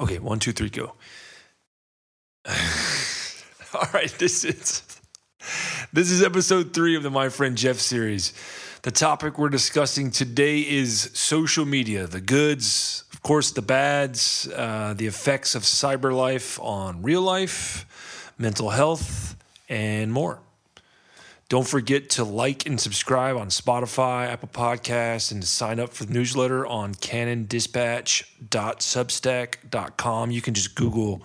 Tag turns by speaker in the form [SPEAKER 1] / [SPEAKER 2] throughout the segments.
[SPEAKER 1] Okay, one, two, three, go. All right, this is this is episode three of the My Friend Jeff series. The topic we're discussing today is social media, the goods, of course, the bads, uh, the effects of cyber life on real life, mental health, and more. Don't forget to like and subscribe on Spotify, Apple Podcasts, and to sign up for the newsletter on cannondispatch.substack.com. You can just Google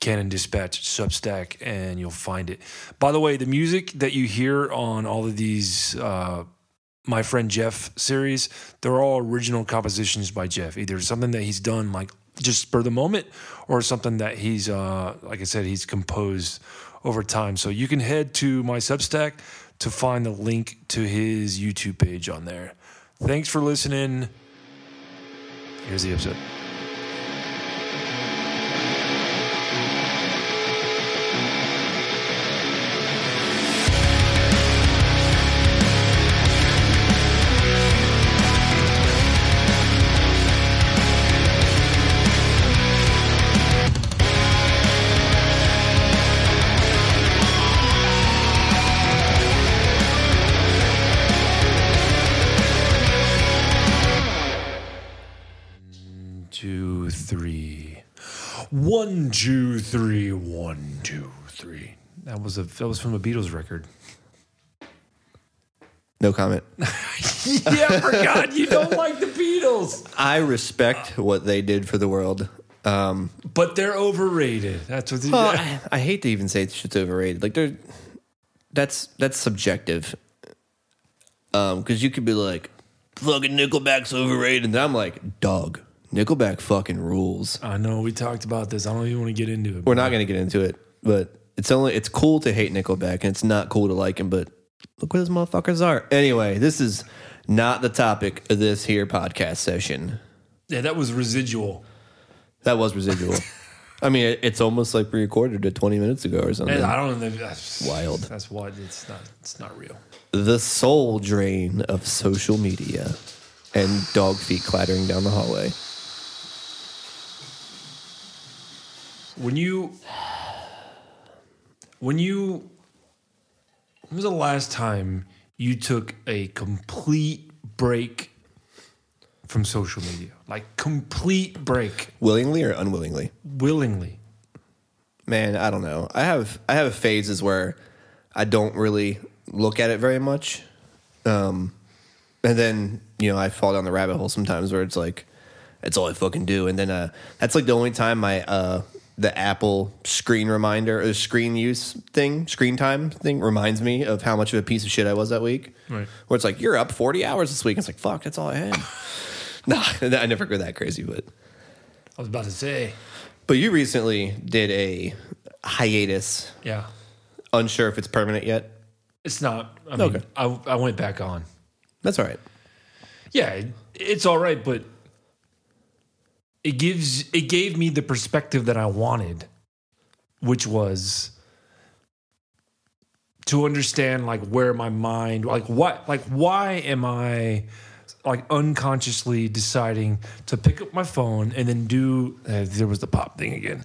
[SPEAKER 1] Cannon Dispatch Substack and you'll find it. By the way, the music that you hear on all of these uh, My Friend Jeff series, they're all original compositions by Jeff. Either something that he's done like just for the moment or something that he's, uh, like I said, he's composed over time. So you can head to my Substack to find the link to his YouTube page on there. Thanks for listening. Here's the episode. One, two, three, one, two, three. That was a that was from a Beatles record.
[SPEAKER 2] No comment.
[SPEAKER 1] yeah, I forgot you don't like the Beatles.
[SPEAKER 2] I respect what they did for the world. Um,
[SPEAKER 1] But they're overrated. That's what
[SPEAKER 2] well, I, I hate to even say shit's overrated. Like they're that's that's subjective. Um, because you could be like, fucking Nickelback's overrated, and I'm like, dog, Nickelback fucking rules.
[SPEAKER 1] I know we talked about this. I don't even want to get into it.
[SPEAKER 2] We're not gonna get into it, but it's only it's cool to hate Nickelback, and it's not cool to like him. But look what those motherfuckers are. Anyway, this is not the topic of this here podcast session.
[SPEAKER 1] Yeah, that was residual.
[SPEAKER 2] That was residual. I mean, it, it's almost like we recorded it 20 minutes ago or something.
[SPEAKER 1] And I don't know. That's
[SPEAKER 2] Wild.
[SPEAKER 1] That's why it's not. It's not real.
[SPEAKER 2] The soul drain of social media and dog feet clattering down the hallway.
[SPEAKER 1] When you, when you, when was the last time you took a complete break from social media? Like complete break,
[SPEAKER 2] Willingly or unwillingly?
[SPEAKER 1] willingly.
[SPEAKER 2] Man, I don't know. I have I have phases where I don't really look at it very much. Um and then, you know, I fall down the rabbit hole sometimes where it's like that's all I fucking do. And then uh that's like the only time my uh the Apple screen reminder or screen use thing, screen time thing reminds me of how much of a piece of shit I was that week.
[SPEAKER 1] Right.
[SPEAKER 2] Where it's like, you're up 40 hours this week. It's like, fuck, that's all I had. nah, I never go that crazy, but
[SPEAKER 1] I was about to say,
[SPEAKER 2] but you recently did a hiatus.
[SPEAKER 1] yeah,
[SPEAKER 2] Unsure if it's permanent yet.
[SPEAKER 1] it's not. I mean,
[SPEAKER 2] Okay.
[SPEAKER 1] I, I went back on.
[SPEAKER 2] That's all right.
[SPEAKER 1] Yeah, it, it's all right, but it gives it gave me the perspective that I wanted, which was to understand like where my mind like what like why am I like unconsciously deciding to pick up my phone and then do uh, there was the pop thing again.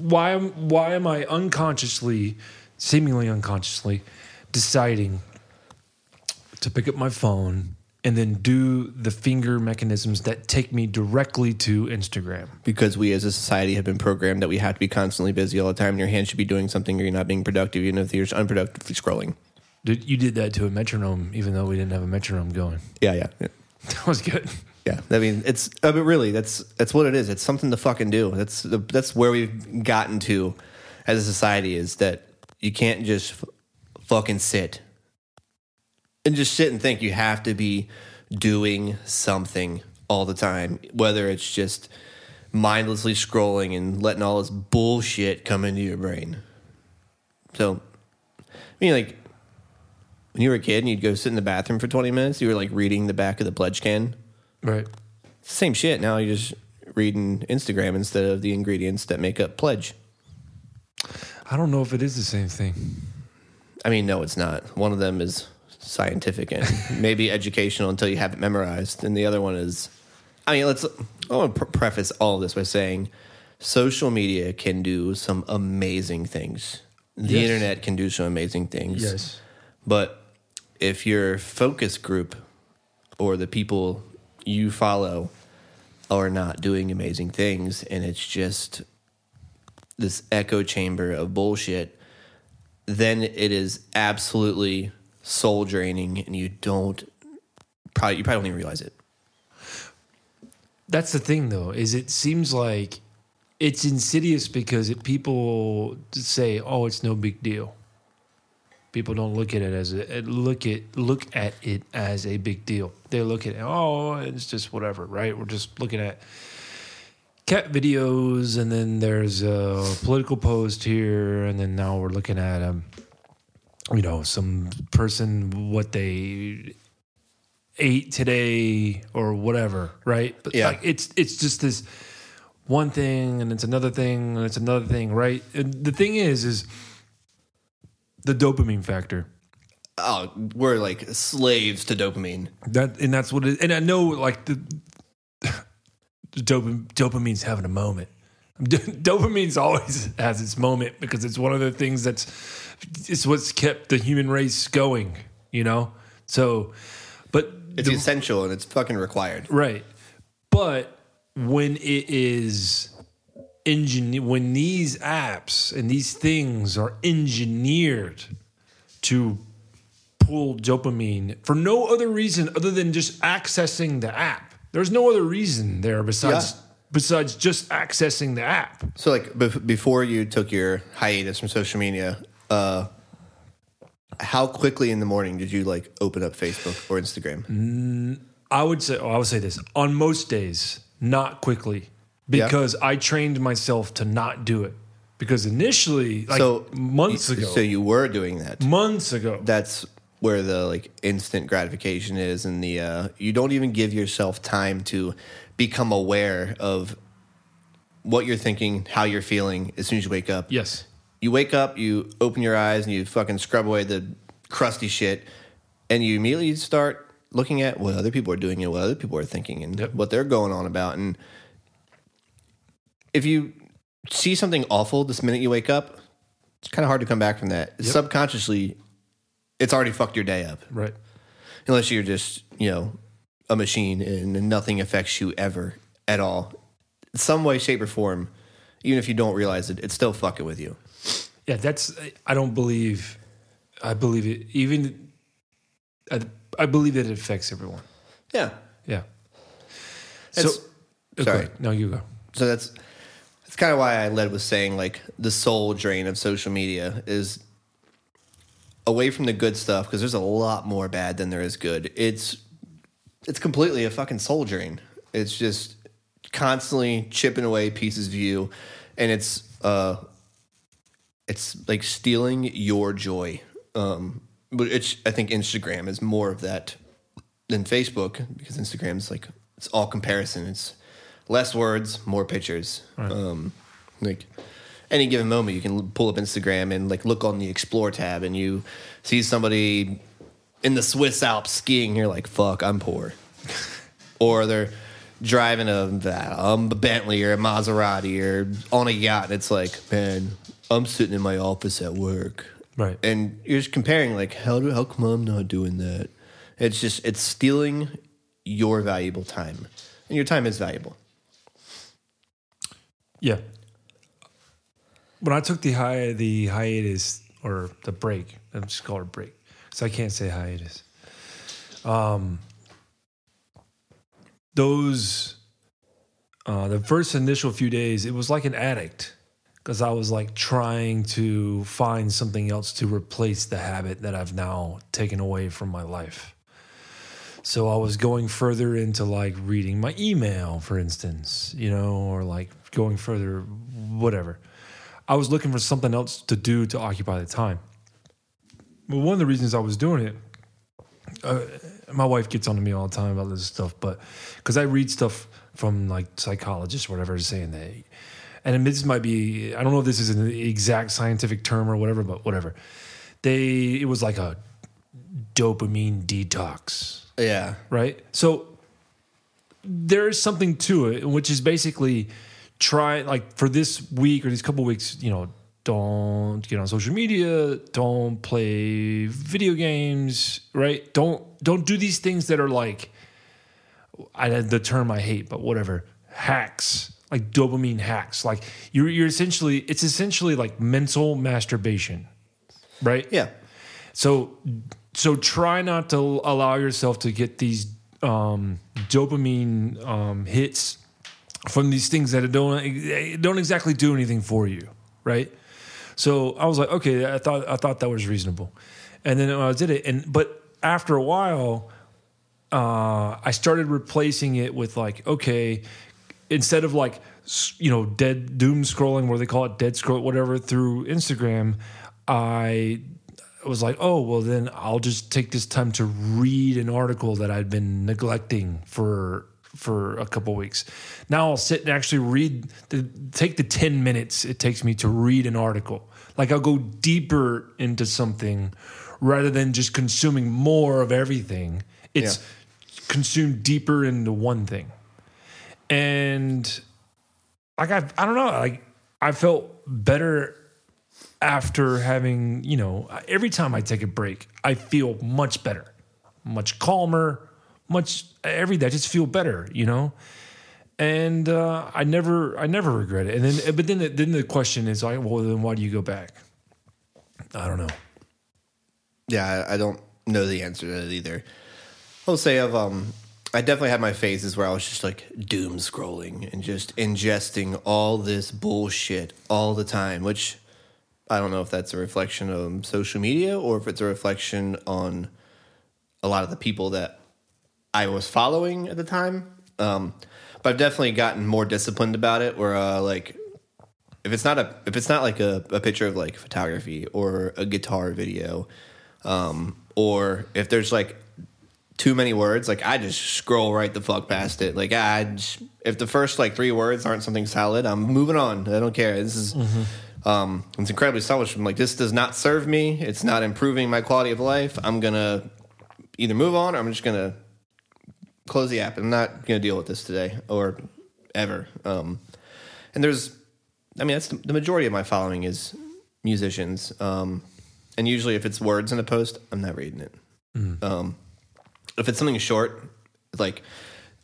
[SPEAKER 1] Why am why am I unconsciously, seemingly unconsciously, deciding to pick up my phone and then do the finger mechanisms that take me directly to Instagram.
[SPEAKER 2] Because we as a society have been programmed that we have to be constantly busy all the time. And your hand should be doing something or you're not being productive, even if you're just unproductively scrolling.
[SPEAKER 1] Dude, you did that to a metronome, even though we didn't have a metronome going.
[SPEAKER 2] Yeah, yeah. Yeah.
[SPEAKER 1] That was good.
[SPEAKER 2] Yeah, I mean, it's I mean, really that's that's what it is. It's something to fucking do. That's the, that's where we've gotten to as a society is that you can't just f- fucking sit and just sit and think. You have to be doing something all the time, whether it's just mindlessly scrolling and letting all this bullshit come into your brain. So, I mean, like when you were a kid and you'd go sit in the bathroom for twenty minutes, you were like reading the back of the pledge can.
[SPEAKER 1] Right.
[SPEAKER 2] Same shit. Now you're just reading Instagram instead of the ingredients that make up pledge.
[SPEAKER 1] I don't know if it is the same thing.
[SPEAKER 2] I mean, no, it's not. One of them is scientific and maybe educational until you have it memorized, and the other one is, I mean, let's. I want to preface all of this by saying, social media can do some amazing things. The
[SPEAKER 1] Yes.
[SPEAKER 2] internet can do some amazing things.
[SPEAKER 1] Yes.
[SPEAKER 2] But if your focus group or the people you follow are not doing amazing things and it's just this echo chamber of bullshit, then it is absolutely soul draining and you don't probably you probably don't even realize it.
[SPEAKER 1] That's the thing, though, is it seems like it's insidious because it, people say, "Oh, it's no big deal." People don't look at it as a look at look at it as a big deal. They look at it, oh, it's just whatever, right? We're just looking at cat videos, and then there's a political post here, and then now we're looking at um, you know, some person what they ate today or whatever, right? But
[SPEAKER 2] Yeah.
[SPEAKER 1] like it's it's just this one thing and it's another thing and it's another thing, right? And the thing is is the dopamine factor.
[SPEAKER 2] Oh, we're like slaves to dopamine.
[SPEAKER 1] That and that's what it and I know like the, the dopamine dopamine's having a moment. Dopamine's always has its moment because it's one of the things that's it's what's kept the human race going, you know? So but
[SPEAKER 2] It's
[SPEAKER 1] the-
[SPEAKER 2] essential and it's fucking required.
[SPEAKER 1] Right. But when it is engineered, when these apps and these things are engineered to pull dopamine for no other reason other than just accessing the app. There's no other reason there besides
[SPEAKER 2] Yeah.
[SPEAKER 1] besides just accessing the app.
[SPEAKER 2] So, like bef- before you took your hiatus from social media, uh, how quickly in the morning did you like open up Facebook or Instagram?
[SPEAKER 1] I would say, oh, I would say this on most days, not quickly, because I trained myself to not do it. Because initially, like
[SPEAKER 2] so
[SPEAKER 1] months ago,
[SPEAKER 2] so you were doing that.
[SPEAKER 1] months ago,
[SPEAKER 2] That's where the like instant gratification is, and the uh, you don't even give yourself time to become aware of what you're thinking, how you're feeling as soon as you wake up.
[SPEAKER 1] yes,
[SPEAKER 2] you wake up, you open your eyes, and you fucking scrub away the crusty shit, and you immediately start looking at what other people are doing and what other people are thinking and
[SPEAKER 1] Yep.
[SPEAKER 2] what they're going on about. And if you see something awful this minute you wake up, it's kind of hard to come back from that. Subconsciously, it's already fucked your day up.
[SPEAKER 1] right.
[SPEAKER 2] Unless you're just, you know, a machine and nothing affects you ever at all. Some way, shape, or form, even if you don't realize it, it's still fucking with you.
[SPEAKER 1] Yeah, that's. I don't believe. I believe it. Even. I, I believe that it affects everyone.
[SPEAKER 2] Yeah.
[SPEAKER 1] Yeah.
[SPEAKER 2] It's-
[SPEAKER 1] so, okay,
[SPEAKER 2] sorry.
[SPEAKER 1] No, you go.
[SPEAKER 2] So that's that's kind of why I led with saying like the soul drain of social media is away from the good stuff because there's a lot more bad than there is good. It's it's completely a fucking soul drain. It's just constantly chipping away pieces of you, and it's uh, it's like stealing your joy. Um, but it's I think Instagram is more of that than Facebook because Instagram's like it's all comparison. It's less words, more pictures. Um, like any given moment, you can pull up Instagram and like look on the Explore tab, and you see somebody in the Swiss Alps skiing. You're like, "Fuck, I'm poor," or they're driving a, um, a Bentley or a Maserati or on a yacht. And it's like, man, I'm sitting in my office at work,
[SPEAKER 1] Right.
[SPEAKER 2] and you're just comparing like, how do how come I'm not doing that? It's just it's stealing your valuable time, and your time is valuable.
[SPEAKER 1] Yeah. When I took the hi- the hiatus or the break, I'm just call it a break, so I can't say hiatus. Um, those uh, the first initial few days, it was like an addict because I was like trying to find something else to replace the habit that I've now taken away from my life. So I was going further into like reading my email, for instance, you know, or like going further, whatever. I was looking for something else to do to occupy the time. But one of the reasons I was doing it, uh, my wife gets on to me all the time about this stuff, but because I read stuff from like psychologists or whatever saying that, and this might be, I don't know if this is an exact scientific term or whatever, but whatever. They, it was like a dopamine detox
[SPEAKER 2] Yeah,
[SPEAKER 1] right? So there is something to it, which is basically try like for this week or these couple weeks, you know, don't get on social media, don't play video games, right? Don't don't do these things that are like I the term I hate, but whatever. Hacks, like dopamine hacks. Like you're you're essentially it's essentially like mental masturbation. Right?
[SPEAKER 2] Yeah.
[SPEAKER 1] So so try not to allow yourself to get these um, dopamine um, hits from these things that don't don't exactly do anything for you, right? So I was like, okay, I thought I thought that was reasonable, and then I did it, and but after a while, uh, I started replacing it with like, okay, instead of like you know dead doom scrolling, where they call it? Dead scroll, whatever, through Instagram, I was like, oh, well, then I'll just take this time to read an article that I'd been neglecting for for a couple weeks. Now I'll sit and actually read the take the 10 minutes it takes me to read an article. Like I'll go deeper into something rather than just consuming more of everything. It's yeah. consumed deeper into one thing. And like I I don't know, like I felt better after having, you know, every time I take a break, I feel much better, much calmer, much every day. I just feel better, you know. And uh, I never, I never regret it. And then, but then, the, then the question is, like, well, then why do you go back? I don't know.
[SPEAKER 2] Yeah, I, don't know the answer to that either. I'll say I've, um, I definitely had my phases where I was just like doom scrolling and just ingesting all this bullshit all the time, which I don't know if that's a reflection of social media or if it's a reflection on a lot of the people that I was following at the time. Um, but I've definitely gotten more disciplined about it. Where uh, like, if it's not a if it's not like a, a picture of like photography or a guitar video, um, or if there's like too many words, like I just scroll right the fuck past it. Like I, just, if the first like three words aren't something solid, I'm moving on. I don't care. This is. Mm-hmm um, it's incredibly selfish. I'm like, this does not serve me. It's not improving my quality of life. I'm gonna either move on or I'm just gonna close the app. I'm not gonna deal with this today or ever. Um, and there's, I mean, that's the, the, majority of my following is musicians. Um, and usually, if it's words in a post, I'm not reading it. Mm. Um, if it's something short, like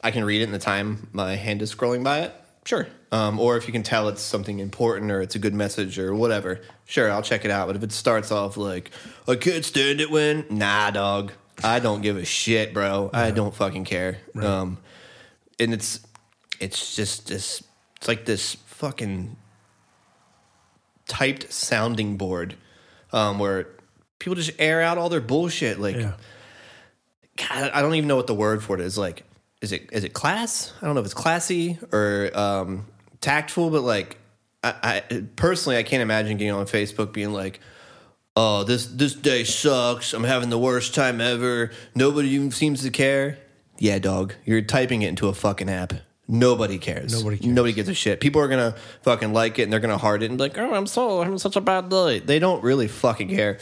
[SPEAKER 2] I can read it in the time my hand is scrolling by it. Sure. Um, or if you can tell it's something important or it's a good message or whatever, sure, I'll check it out. But if it starts off like, I can't stand it when, nah, dog, I don't give a shit, bro. I don't fucking care. Right. Um, and it's, it's just this, it's like this fucking typed sounding board um, where people just air out all their bullshit. Like, yeah. God, I don't even know what the word for it is. Like, is it is it class? I don't know if it's classy or um, tactful, but like I, I personally I can't imagine getting on Facebook being like, "Oh, this this day sucks. I'm having the worst time ever. Nobody even seems to care." Yeah, dog, you're typing it into a fucking app. Nobody cares.
[SPEAKER 1] Nobody cares.
[SPEAKER 2] Nobody gives a shit. People are gonna fucking like it and they're gonna heart it and be like, "Oh, I'm so I'm such a bad day." They don't really fucking care.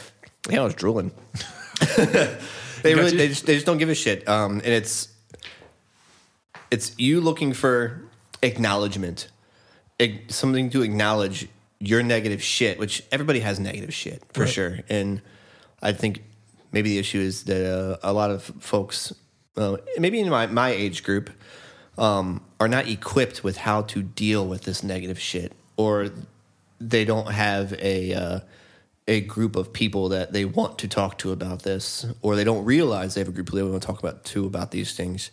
[SPEAKER 2] Yeah, I was drooling. they really they just they just don't give a shit. Um, and it's it's you looking for acknowledgement, something to acknowledge your negative shit, which everybody has negative shit for right. sure. And I think maybe the issue is that uh, a lot of folks, uh, maybe in my, my age group, um, are not equipped with how to deal with this negative shit, or they don't have a uh, a group of people that they want to talk to about this, or they don't realize they have a group of people they want to talk about to about these things.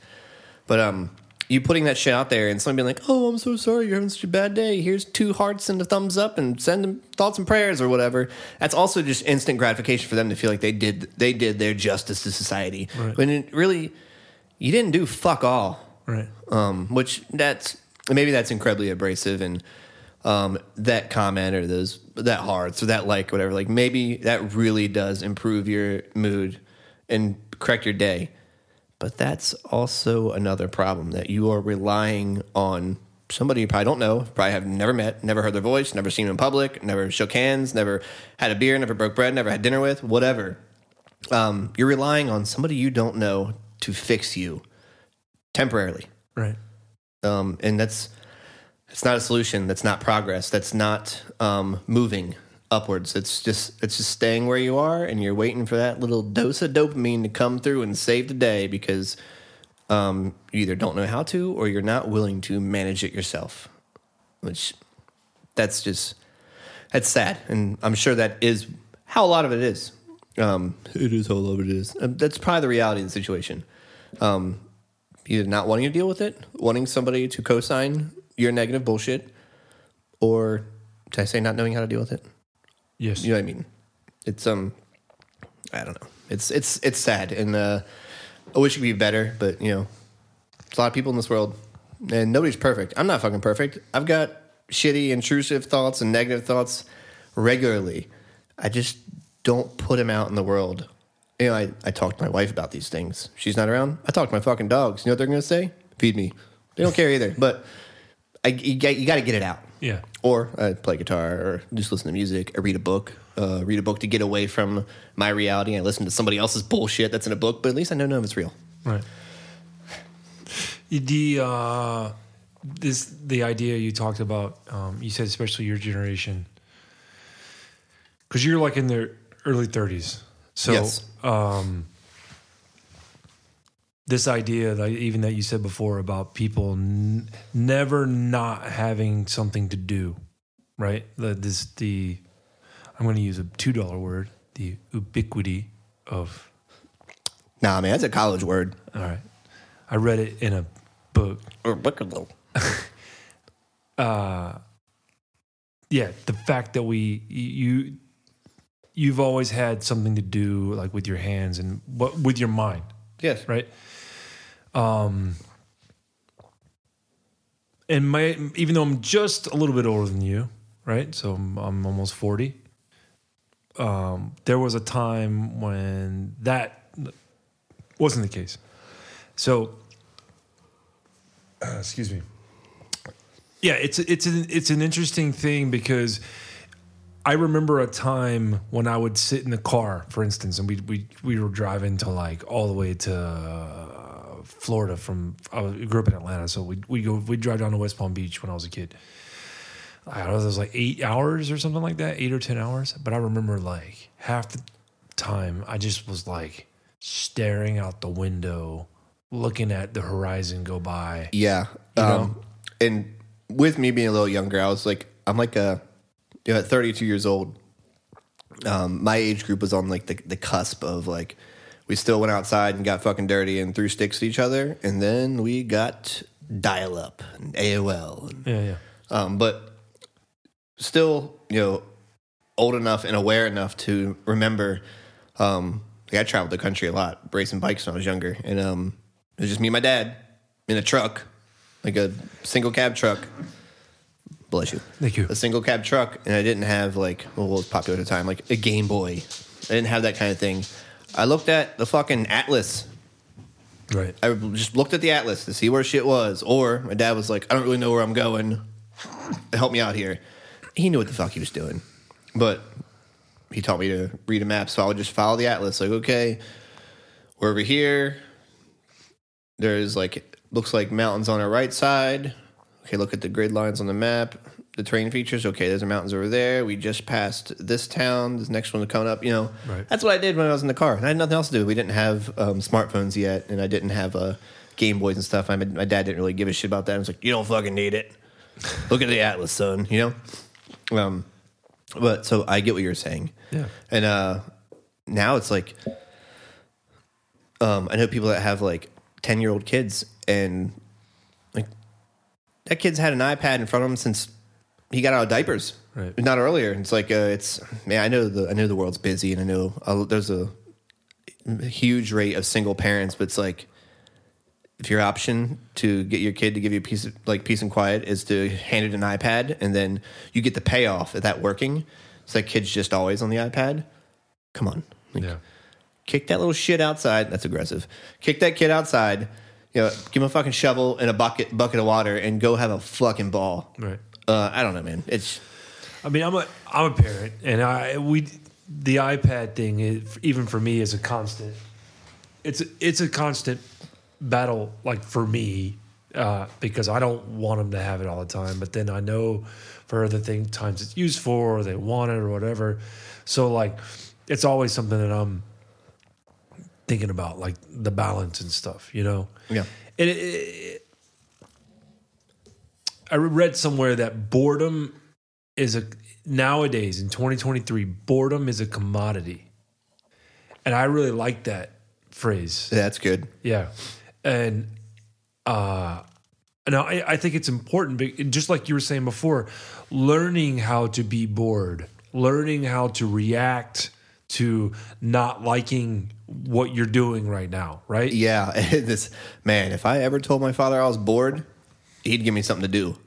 [SPEAKER 2] But um, you putting that shit out there and somebody being like, "Oh, I'm so sorry, you're having such a bad day. Here's two hearts and a thumbs up, and send them thoughts and prayers or whatever." That's also just instant gratification for them to feel like they did they did their justice to society. Right. When it really, you didn't do fuck all.
[SPEAKER 1] Right.
[SPEAKER 2] Um, which that's maybe that's incredibly abrasive and um, that comment or those that hearts or that like whatever like maybe that really does improve your mood and correct your day but that's also another problem that you are relying on somebody you probably don't know, probably have never met, never heard their voice, never seen them in public, never shook hands, never had a beer, never broke bread, never had dinner with, whatever. Um, you're relying on somebody you don't know to fix you temporarily.
[SPEAKER 1] Right.
[SPEAKER 2] um, and that's it's not a solution. That's not progress. That's not um, moving upwards. It's just it's just staying where you are, and you're waiting for that little dose of dopamine to come through and save the day because um, you either don't know how to or you're not willing to manage it yourself. Which that's just that's sad, and I'm sure that is how a lot of it is. Um, it is how a lot of it is. That's probably the reality of the situation Um, either not wanting to deal with it, wanting somebody to co-sign your negative bullshit, or did I say not knowing how to deal with it?
[SPEAKER 1] Yes.
[SPEAKER 2] You know what I mean? It's um, I don't know. It's it's it's sad, and uh, I wish it could be better, but you know, there's a lot of people in this world, and nobody's perfect. I'm not fucking perfect. I've got shitty, intrusive thoughts and negative thoughts regularly. I just don't put them out in the world. You know, I, I talk to my wife about these things. She's not around. I talk to my fucking dogs. You know what they're going to say? Feed me. They don't care either. But I, you, you got to get it out.
[SPEAKER 1] Yeah.
[SPEAKER 2] Or I play guitar or just listen to music. I read a book. Uh, read a book to get away from my reality. I listen to somebody else's bullshit that's in a book, but at least I know none of it's real.
[SPEAKER 1] Right. The uh, this the idea you talked about. Um, you said especially your generation, because you're like in the early 30s. So
[SPEAKER 2] Yes.
[SPEAKER 1] um, this idea that even that you said before about people n- never not having something to do, right? The, this the I'm going to use a two dollar word, the ubiquity of
[SPEAKER 2] Nah, man, that's a college word.
[SPEAKER 1] all right. I read it in a book.
[SPEAKER 2] Or book a little.
[SPEAKER 1] Uh, yeah, the fact that we you you've always had something to do like with your hands and what with your mind,
[SPEAKER 2] Yes.
[SPEAKER 1] right? Um and my even though I'm just a little bit older than you, right? So I'm, I'm almost 40. Um there was a time when that wasn't the case. So uh, excuse me. Yeah, it's it's an it's an interesting thing because I remember a time when I would sit in the car, for instance, and we we we were driving to like all the way to Florida from I grew up in Atlanta, so we we go we drive down to West Palm Beach when I was a kid. I don't know, it was like eight hours or something like that, eight or ten hours. But I remember like half the time I just was like staring out the window, looking at the horizon go by.
[SPEAKER 2] Yeah.
[SPEAKER 1] You know?
[SPEAKER 2] Um, and with me being a little younger, I was like, I'm like a, you know, at 32 years old, um, my age group was on like the, the cusp of like, we still went outside and got fucking dirty and threw sticks at each other. And then we got dial up and AOL. And,
[SPEAKER 1] Yeah, yeah.
[SPEAKER 2] um, but still, you know, old enough and aware enough to remember. Um, like I traveled the country a lot, racing bikes when I was younger, and um, it was just me and my dad in a truck, like a single cab truck. Bless you.
[SPEAKER 1] Thank you.
[SPEAKER 2] A single cab truck, and I didn't have like well, what was popular at the time, like a Game Boy. I didn't have that kind of thing. I looked at the fucking Atlas
[SPEAKER 1] Right.
[SPEAKER 2] I just looked at the atlas to see where shit was. Or my dad was like, I don't really know where I'm going. Help me out here. He knew what the fuck he was doing. But he taught me to read a map, so I would just follow the atlas. Like, okay, we're over here. There's like looks like mountains on our right side. Okay, look at the grid lines on the map. The terrain features. Okay, there's the mountains over there. We just passed this town. This next one coming up. You know,
[SPEAKER 1] Right.
[SPEAKER 2] that's what I did when I was in the car. And I had nothing else to do. We didn't have um, smartphones yet, and I didn't have uh, Game Boys and stuff. I my dad didn't really give a shit about that. I was like, you don't fucking need it. Look at the atlas, son. You know. Um, but so I get what you're saying.
[SPEAKER 1] Yeah.
[SPEAKER 2] And uh, now it's like, um, I know people that have like ten year old kids, and like that kid's had an iPad in front of him since he got out of diapers,
[SPEAKER 1] Right.
[SPEAKER 2] Not earlier. It's like uh, it's man. I know the I know the world's busy, and I know uh, there's a huge rate of single parents, but it's like if your option to get your kid to give you peace of, like peace and quiet is to hand it an iPad and then you get the payoff of that working. It's like kids just always on the iPad. Come on. Like,
[SPEAKER 1] Yeah.
[SPEAKER 2] Kick that little shit outside. That's aggressive. Kick that kid outside. You know, give him a fucking shovel and a bucket bucket of water and go have a fucking ball.
[SPEAKER 1] Right.
[SPEAKER 2] Uh, I don't know, man. It's
[SPEAKER 1] I mean, I'm a I'm a parent, and I we the iPad thing, is, even for me, is a constant. It's a, it's a constant battle, like for me, uh, because I don't want them to have it all the time. But then I know for other things, times it's used for, or they want it, or whatever. So like, it's always something that I'm thinking about, like the balance and stuff. You know.
[SPEAKER 2] Yeah.
[SPEAKER 1] And it, it, I read somewhere that boredom is a nowadays in 2023 boredom is a commodity, and I really like that phrase.
[SPEAKER 2] That's good.
[SPEAKER 1] Yeah, and uh, now I, I think it's important, just like you were saying before, learning how to be bored, learning how to react to not liking what you're doing right now, right?
[SPEAKER 2] Yeah, this man. If I ever told my father I was bored, he'd give me something to do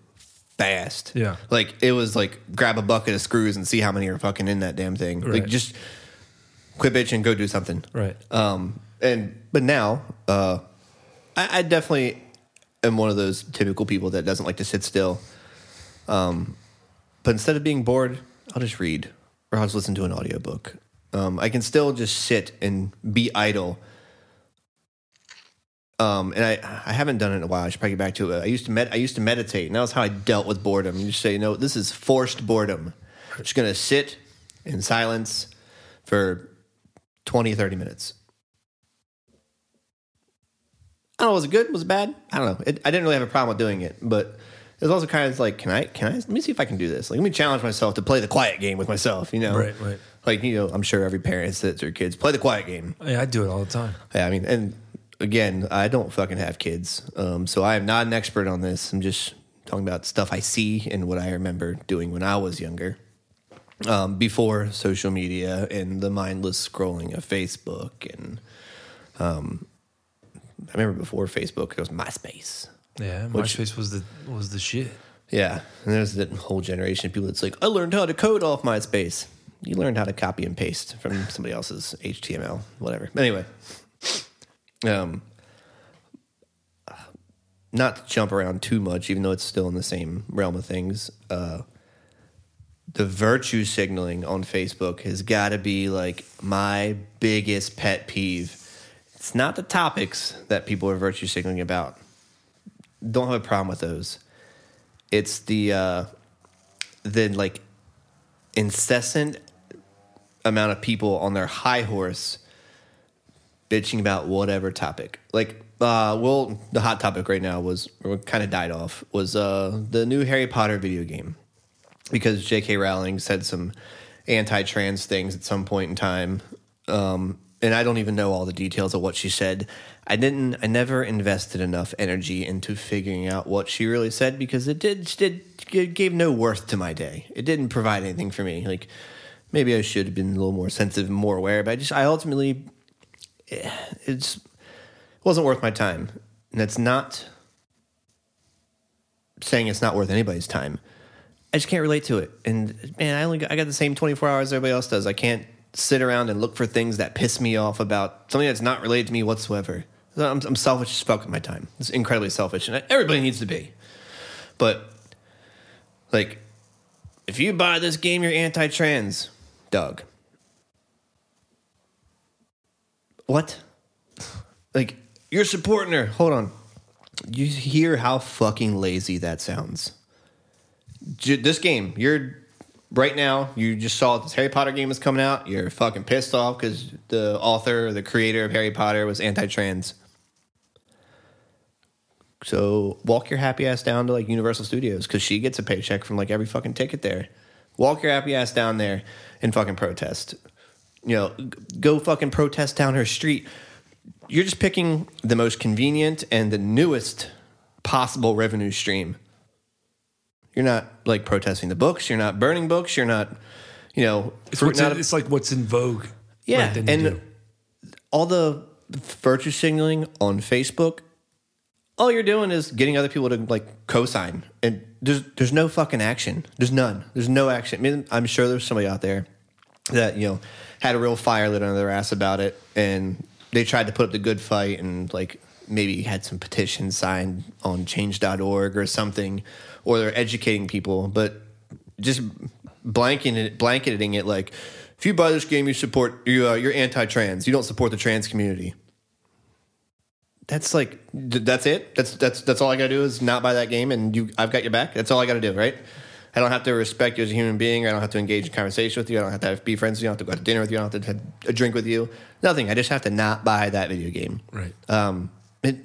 [SPEAKER 2] fast.
[SPEAKER 1] Yeah.
[SPEAKER 2] like it was like grab a bucket of screws and see how many are fucking in that damn thing.
[SPEAKER 1] Right.
[SPEAKER 2] Like just quit bitching, go do something.
[SPEAKER 1] Right.
[SPEAKER 2] Um, and but now, uh, I, I definitely am one of those typical people that doesn't like to sit still. Um, but instead of being bored, I'll just read or I'll just listen to an audiobook. Um, I can still just sit and be idle. Um, and I, I haven't done it in a while. I should probably get back to it. I used to med- I used to meditate, and that was how I dealt with boredom. You just say, no, this is forced boredom. I'm just gonna sit in silence for 20, 30 minutes. I don't know, was it good? Was it bad? I don't know. It, I didn't really have a problem with doing it, but it was also kind of like, can I, can I, let me see if I can do this. Like, let me challenge myself to play the quiet game with myself, you know?
[SPEAKER 1] Right, right.
[SPEAKER 2] Like, you know, I'm sure every parent says to their kids, play the quiet game.
[SPEAKER 1] Yeah, I do it all the time.
[SPEAKER 2] Yeah, I mean, and again, I don't fucking have kids. Um, so I am not an expert on this. I'm just talking about stuff I see and what I remember doing when I was younger. Um, before social media and the mindless scrolling of Facebook. And um, I remember before Facebook, it was MySpace.
[SPEAKER 1] Yeah,
[SPEAKER 2] Which-
[SPEAKER 1] MySpace was the was the shit.
[SPEAKER 2] Yeah. And there's that whole generation of people that's like, I learned how to code off MySpace. You learned how to copy and paste from somebody else's HTML, whatever. Anyway, um, not to jump around too much, even though it's still in the same realm of things. Uh, the virtue signaling on Facebook has got to be like my biggest pet peeve. It's not the topics that people are virtue signaling about. Don't have a problem with those it's the uh the like incessant amount of people on their high horse bitching about whatever topic. Like uh well the hot topic right now was kind of died off was uh the new harry potter video game. Because jk rowling said some anti-trans things at some point in time um and i don't even know all the details of what she said. I didn't i never invested enough energy into figuring out what she really said because it did did it gave no worth to my day. It didn't provide anything for me. Like maybe i should have been a little more sensitive and more aware but i just i ultimately it's it wasn't worth my time and it's not saying it's not worth anybody's time I just can't relate to it. And man, I only got, I got the same 24 hours everybody else does. I can't sit around and look for things that piss me off about something that's not related to me whatsoever. I'm, I'm selfish as fuck with my time. It's incredibly selfish, and everybody needs to be. But like, if you buy this game, you're anti-trans, Doug. What? Like, you're supporting her. Hold on. You hear how fucking lazy that sounds j- this game, you're right now. You just saw this Harry Potter game is coming out. You're fucking pissed off because the author the creator of Harry Potter was anti-trans. So walk your happy ass down to like Universal Studios because she gets a paycheck from like every fucking ticket there. Walk your happy ass down there and fucking protest. You know, go fucking protest down her street. You're just picking the most convenient and the newest possible revenue stream. You're not like protesting the books. You're not burning books. You're not, you know,
[SPEAKER 1] It's,
[SPEAKER 2] fruit
[SPEAKER 1] what's
[SPEAKER 2] not
[SPEAKER 1] in-
[SPEAKER 2] a-
[SPEAKER 1] it's like what's in vogue.
[SPEAKER 2] yeah,
[SPEAKER 1] right
[SPEAKER 2] and all the virtue signaling on Facebook, all you're doing is getting other people to like co-sign, and there's there's no fucking action. There's none. There's no action. I mean, I'm sure there's somebody out there that you know had a real fire lit under their ass about it, and they tried to put up the good fight, and like maybe had some petitions signed on Change.org or something, or they're educating people, but just blanketing it, blanketing it like if you buy this game, you support you uh, you're anti-trans. You don't support the trans community. that's like that's it. That's that's that's all I gotta do is not buy that game, and you I've got your back. That's all I gotta do, right? I don't have to respect you as a human being. I don't have to engage in conversation with you. I don't have to have, be friends with you. I don't have to go out to dinner with you. I don't have to have a drink with you. Nothing. I just have to not buy that video game.
[SPEAKER 1] Right.
[SPEAKER 2] Um, it,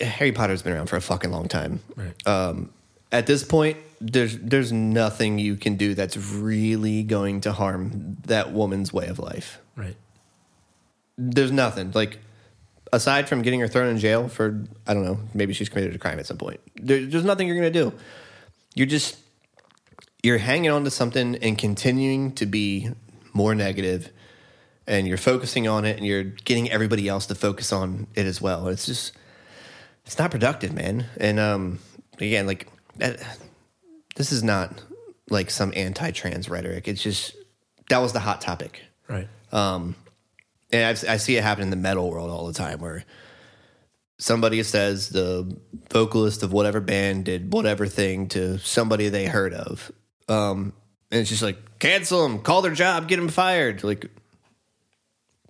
[SPEAKER 2] Harry Potter's been around for a fucking long time.
[SPEAKER 1] Right.
[SPEAKER 2] Um, at this point, there's there's nothing you can do that's really going to harm that woman's way of life.
[SPEAKER 1] Right.
[SPEAKER 2] There's nothing like aside from getting her thrown in jail for I don't know maybe she's committed a crime at some point. There, there's nothing you're gonna do. You're just you're hanging on to something and continuing to be more negative and you're focusing on it and you're getting everybody else to focus on it as well. It's just it's not productive, man. And um again, like that, this is not like some anti-trans rhetoric. It's just that was the hot topic.
[SPEAKER 1] Right.
[SPEAKER 2] Um, and I've, I see it happen in the metal world all the time where somebody says the vocalist of whatever band did whatever thing to somebody they heard of. Um, and it's just like, cancel them, call their job, get them fired. Like,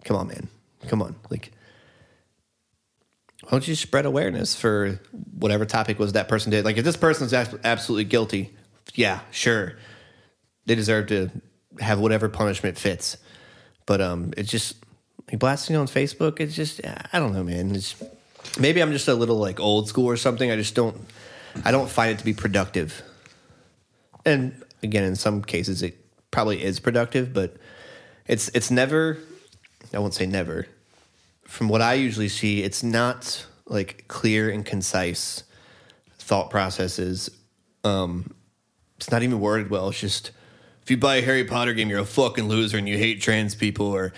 [SPEAKER 2] come on, man. Come on. Like, why don't you spread awareness for whatever topic was that person did? Like, if this person's abs- absolutely guilty, yeah, sure. They deserve to have whatever punishment fits. But um, it's just blasting on Facebook. It's just I don't know, man. It's maybe I'm just a little like old school or something. I just don't I don't find it to be productive. And again, in some cases, it probably is productive, but it's it's never. I won't say never. From what I usually see, it's not like clear and concise thought processes. Um, it's not even worded well. It's just if you buy a Harry Potter game, you're a fucking loser and you hate trans people, or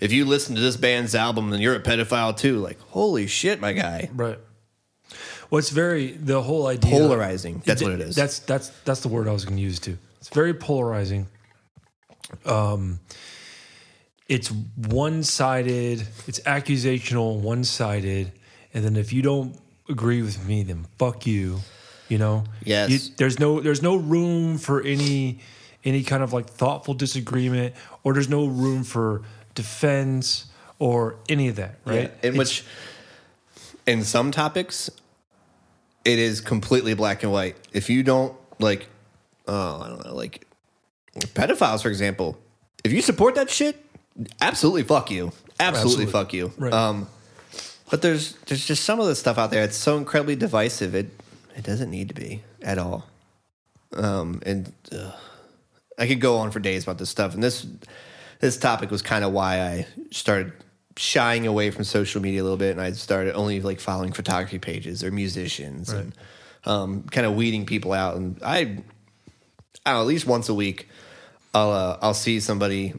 [SPEAKER 2] if you listen to this band's album, then you're a pedophile too. Like, holy shit, my guy.
[SPEAKER 1] Right. Well, it's very the whole idea
[SPEAKER 2] Polarizing. That's what it is.
[SPEAKER 1] That's that's that's the word I was going to use too. It's very polarizing. Um, it's one sided. It's accusational, one sided, and then if you don't agree with me, then fuck you. You know.
[SPEAKER 2] Yes.
[SPEAKER 1] You- there's no there's no room for any any kind of like thoughtful disagreement, or there's no room for defense or any of that. Right.
[SPEAKER 2] In
[SPEAKER 1] It's-
[SPEAKER 2] which, in some topics, it is completely black and white. If you don't like, oh, I don't know, like pedophiles, for example, if you support that shit, absolutely fuck you. Absolutely,
[SPEAKER 1] Absolutely.
[SPEAKER 2] fuck you.
[SPEAKER 1] Right.
[SPEAKER 2] Um, but there's there's just some of the stuff out there. It's so incredibly divisive. It it doesn't need to be at all. Um, and ugh, I could go on for days about this stuff. And this this topic was kind of why I started shying away from social media a little bit, and I started only like following photography pages or musicians and um, kind of weeding people out. And I, I don't know, at least once a week, I'll uh, I'll see somebody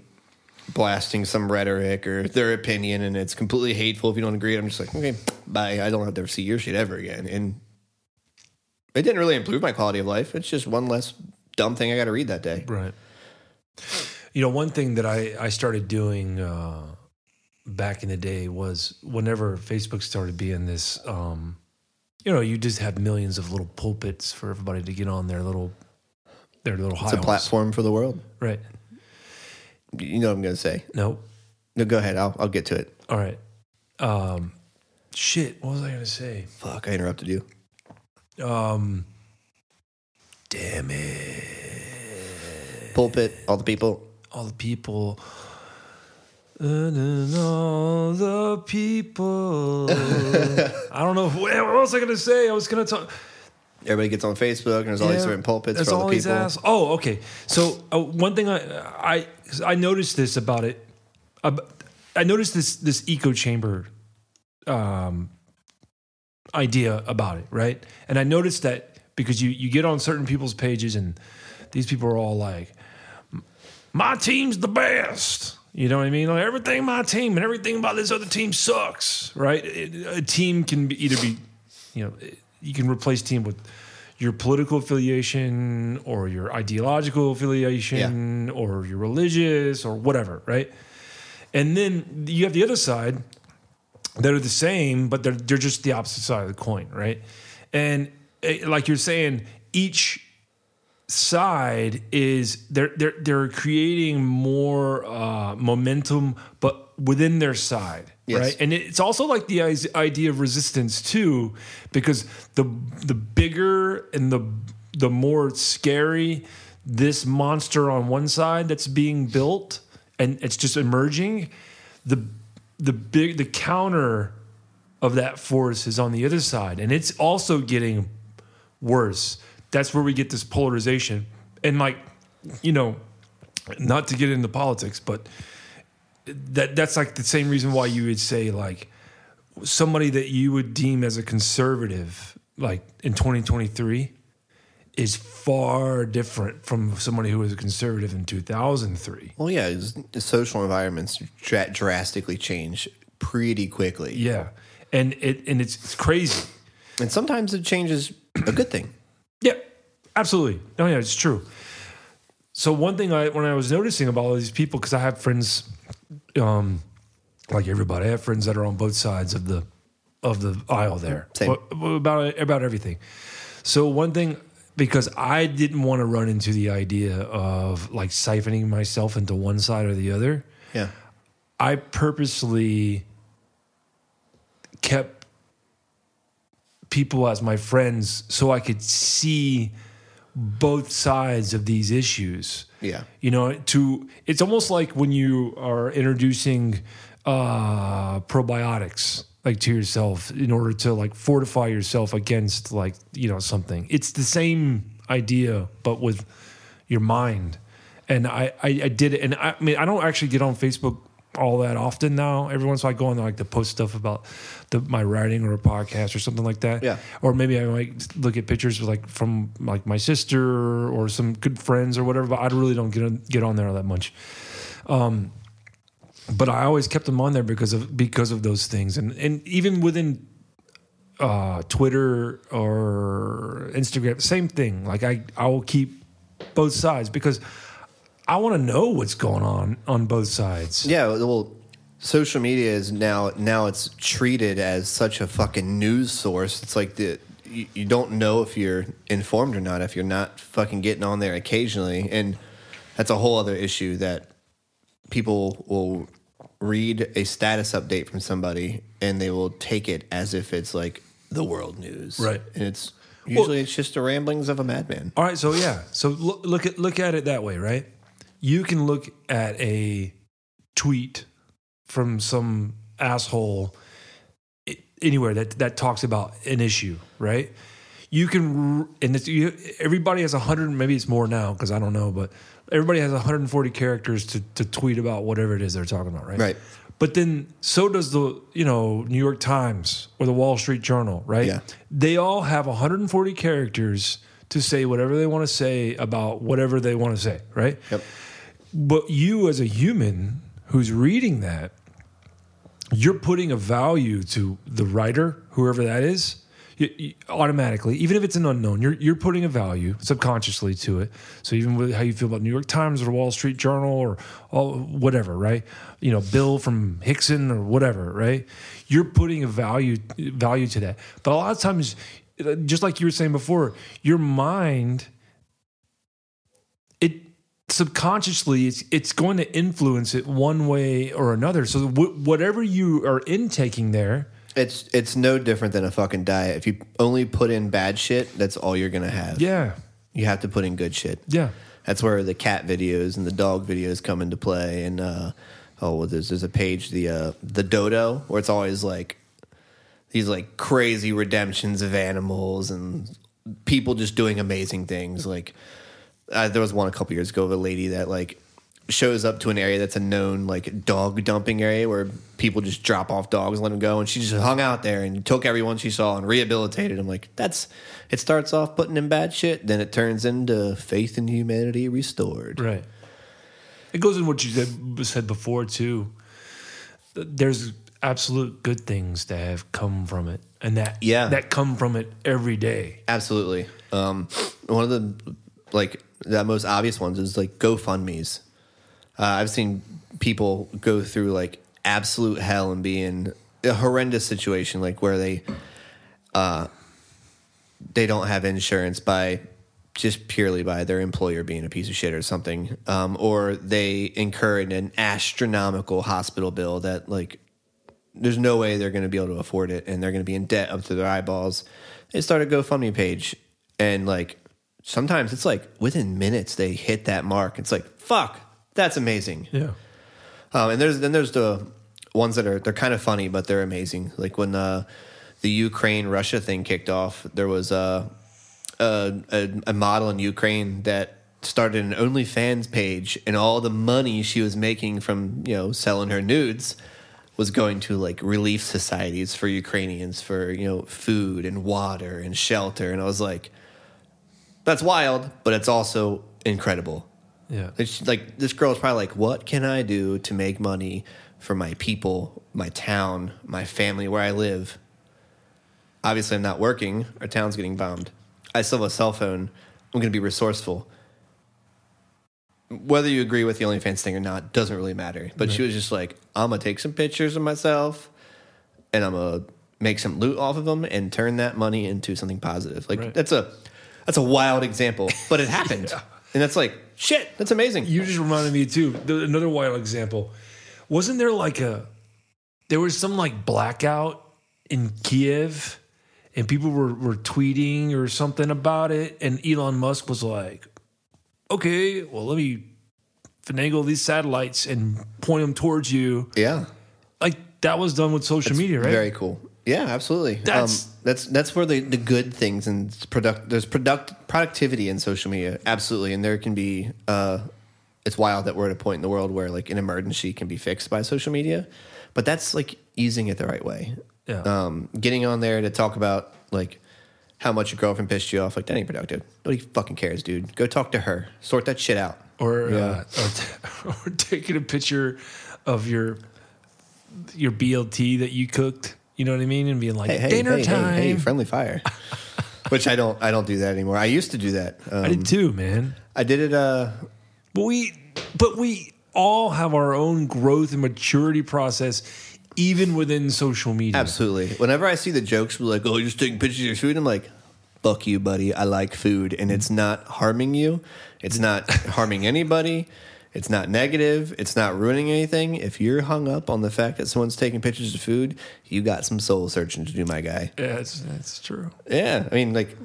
[SPEAKER 2] blasting some rhetoric or their opinion, and it's completely hateful. If you don't agree, I'm just like, okay, bye. I don't have to see your shit ever again. And it didn't really improve my quality of life. It's just one less dumb thing I got to read that day.
[SPEAKER 1] Right. You know, one thing that I, I started doing uh, back in the day was whenever Facebook started being this, um, you know, you just have millions of little pulpits for everybody to get on their little, their little
[SPEAKER 2] It's a platform for the world.
[SPEAKER 1] Right.
[SPEAKER 2] You know what I'm going to say.
[SPEAKER 1] Nope.
[SPEAKER 2] No, go ahead. I'll, I'll get to it.
[SPEAKER 1] All right. Um, shit. What was I going to say?
[SPEAKER 2] Fuck, I interrupted you.
[SPEAKER 1] Um, damn it.
[SPEAKER 2] Pulpit, all the people.
[SPEAKER 1] All the people. And then all the people. I don't know. What was I going to say? I was going to talk.
[SPEAKER 2] Everybody gets on Facebook, and there's all these different pulpits for all
[SPEAKER 1] all
[SPEAKER 2] the people.
[SPEAKER 1] ass- Oh, okay. So uh, one thing I I I noticed this about it. I noticed this this echo chamber um, idea about it, right? And I noticed that because you you get on certain people's pages and these people are all like, "My team's the best." You know what I mean? Like everything my team and everything about this other team sucks, right? It- a team can be, either be, you know, you can replace team with your political affiliation or your ideological affiliation or your religious or whatever, right? And then you have the other side that are the same, but they're they're just the opposite side of the coin, right? And eh, like you're saying, each side is they're they're they're creating more uh, momentum, but within their side,
[SPEAKER 2] Yes.
[SPEAKER 1] right? And it's also like the idea of resistance too, because the the bigger and the the more scary this monster on one side that's being built and it's just emerging, the the big the counter of that force is on the other side, and it's also getting worse. That's where we get this polarization, and like you know, not to get into politics, but that that's like the same reason why you would say like somebody that you would deem as a conservative like in 2023 is far different from somebody who was a conservative in 2003
[SPEAKER 2] Well, yeah, the social environments dra- drastically change pretty quickly,
[SPEAKER 1] yeah. And it and it's, it's crazy.
[SPEAKER 2] And sometimes it changes a good thing.
[SPEAKER 1] Yeah, absolutely. No, yeah, it's true. So one thing I when I was noticing about all these people, because I have friends, um, like everybody, I have friends that are on both sides of the of the aisle there
[SPEAKER 2] Same.
[SPEAKER 1] About about everything. So one thing, because I didn't want to run into the idea of like siphoning myself into one side or the other.
[SPEAKER 2] Yeah,
[SPEAKER 1] I purposely kept people as my friends so I could see both sides of these issues.
[SPEAKER 2] yeah,
[SPEAKER 1] You know, to it's almost like when you are introducing uh probiotics like to yourself in order to like fortify yourself against like, you know, something. It's the same idea but with your mind. And I, I, I did it and I, I mean I don't actually get on Facebook all that often now. Every once in a while I go on there like to post stuff about the, my writing or a podcast or something like that.
[SPEAKER 2] Yeah.
[SPEAKER 1] Or maybe I might look at pictures like from like my sister or some good friends or whatever. But I really don't get on, get on there that much. Um, but I always kept them on there because of because of those things, and and even within uh, Twitter or Instagram, same thing. Like I I will keep both sides because I want to know what's going on on both sides.
[SPEAKER 2] yeah. Well, social media is now now it's treated as such a fucking news source. It's like the you, you don't know if you're informed or not if you're not fucking getting on there occasionally, and that's a whole other issue that people will read a status update from somebody and they will take it as if it's like the world news,
[SPEAKER 1] Right.
[SPEAKER 2] And it's usually it's just the ramblings of a madman.
[SPEAKER 1] All right, so yeah, so look, look at look at it that way, right? You can look at a tweet from some asshole anywhere that that talks about an issue, right? You can, and it's, you, everybody has a hundred, maybe it's more now because I don't know, but everybody has 140 characters to to tweet about whatever it is they're talking about, right?
[SPEAKER 2] Right.
[SPEAKER 1] But then so does the you know New York Times or the Wall Street Journal, right?
[SPEAKER 2] Yeah.
[SPEAKER 1] They all have 140 characters to say whatever they want to say about whatever they want to say, right?
[SPEAKER 2] Yep.
[SPEAKER 1] But you as a human who's reading that, you're putting a value to the writer, whoever that is, you, you- automatically, even if it's an unknown, you're you're putting a value subconsciously to it. So even with how you feel about New York Times or Wall Street Journal or all, whatever, right? You know, Bill from Hickson or whatever, right? You're putting a value value to that. But a lot of times, just like you were saying before, your mind subconsciously it's it's going to influence it one way or another. So wh- whatever you are intaking there,
[SPEAKER 2] It's it's no different than a fucking diet. If you only put in bad shit, that's all you're gonna have.
[SPEAKER 1] yeah,
[SPEAKER 2] You have to put in good shit.
[SPEAKER 1] yeah,
[SPEAKER 2] That's where the cat videos and the dog videos come into play. And uh, oh, well, there's there's a page the uh, the Dodo where it's always like these like crazy redemptions of animals and people just doing amazing things. Like uh, there was one a couple years ago of a lady that like shows up to an area that's a known like dog dumping area where people just drop off dogs and let them go and she just hung out there and took everyone she saw and rehabilitated them like that's it starts off putting in bad shit then it turns into faith in humanity restored
[SPEAKER 1] right. It goes in what you said, said before too. There's absolute good things that have come from it, and that
[SPEAKER 2] Yeah.
[SPEAKER 1] that come from it every day.
[SPEAKER 2] absolutely um one of the like the most obvious ones is like gofundme's uh, i've seen people go through like absolute hell and be in a horrendous situation like where they uh they don't have insurance by just purely by their employer being a piece of shit or something, um, or they incur an astronomical hospital bill that like there's no way they're going to be able to afford it, and they're going to be in debt up to their eyeballs. They start a GoFundMe page, and like sometimes it's like within minutes they hit that mark. It's like fuck, that's amazing.
[SPEAKER 1] Yeah.
[SPEAKER 2] Um, and there's then there's the ones that are they're kind of funny, but they're amazing. Like when uh, the Ukraine Russia thing kicked off, there was a, a a a model in Ukraine that started an OnlyFans page, and all the money she was making from you know selling her nudes was going to like relief societies for Ukrainians for you know food and water and shelter, and I was like, that's wild, but it's also incredible.
[SPEAKER 1] Yeah.
[SPEAKER 2] It's like this girl is probably like, what can I do to make money for my people, my town, my family, where I live? Obviously, I'm not working. Our town's getting bombed. I still have a cell phone. I'm going to be resourceful. Whether you agree with the OnlyFans thing or not doesn't really matter. But she was just like, I'm going to take some pictures of myself and I'm going to make some loot off of them and turn that money into something positive. Like,
[SPEAKER 1] Right.
[SPEAKER 2] that's a. That's a wild example, but it happened. And that's like, shit, that's amazing.
[SPEAKER 1] You just reminded me too. the- Another wild example. Wasn't there like a there was some like blackout in Kiev and people were, were tweeting or something about it and Elon Musk was like, Okay, well let me finagle these satellites and point them towards you.
[SPEAKER 2] Yeah.
[SPEAKER 1] Like that was done with social media, right?
[SPEAKER 2] Very cool. Yeah, absolutely.
[SPEAKER 1] That's-
[SPEAKER 2] um, that's that's where the, the good things and product there's product productivity in social media. Absolutely, and there can be. Uh, it's wild that we're at a point in the world where like an emergency can be fixed by social media, but that's like using it the right way.
[SPEAKER 1] Yeah.
[SPEAKER 2] Um, getting on there to talk about like how much your girlfriend pissed you off, like that ain't productive. Nobody fucking cares, dude. Go talk to her. Sort that shit out.
[SPEAKER 1] or
[SPEAKER 2] Yeah.
[SPEAKER 1] uh, or, t- or taking a picture of your your BLT that you cooked. You know what I mean? And being like,
[SPEAKER 2] Hey, hey,
[SPEAKER 1] dinner
[SPEAKER 2] hey,
[SPEAKER 1] time.
[SPEAKER 2] hey, friendly fire. Which I don't I don't do that anymore. I used to do that. Um,
[SPEAKER 1] I did too, man.
[SPEAKER 2] I did it. Uh,
[SPEAKER 1] But we, but we all have our own growth and maturity process, even within social media.
[SPEAKER 2] Absolutely. Whenever I see the jokes like, "Oh, you're just taking pictures of your food," I'm like, "Fuck you, buddy. I like food, and it's not harming you. It's not harming anybody. It's not negative. It's not ruining anything. If you're hung up on the fact that someone's taking pictures of food, you got some soul searching to do, my guy.
[SPEAKER 1] Yeah, it's, that's true.
[SPEAKER 2] Yeah, I mean, like,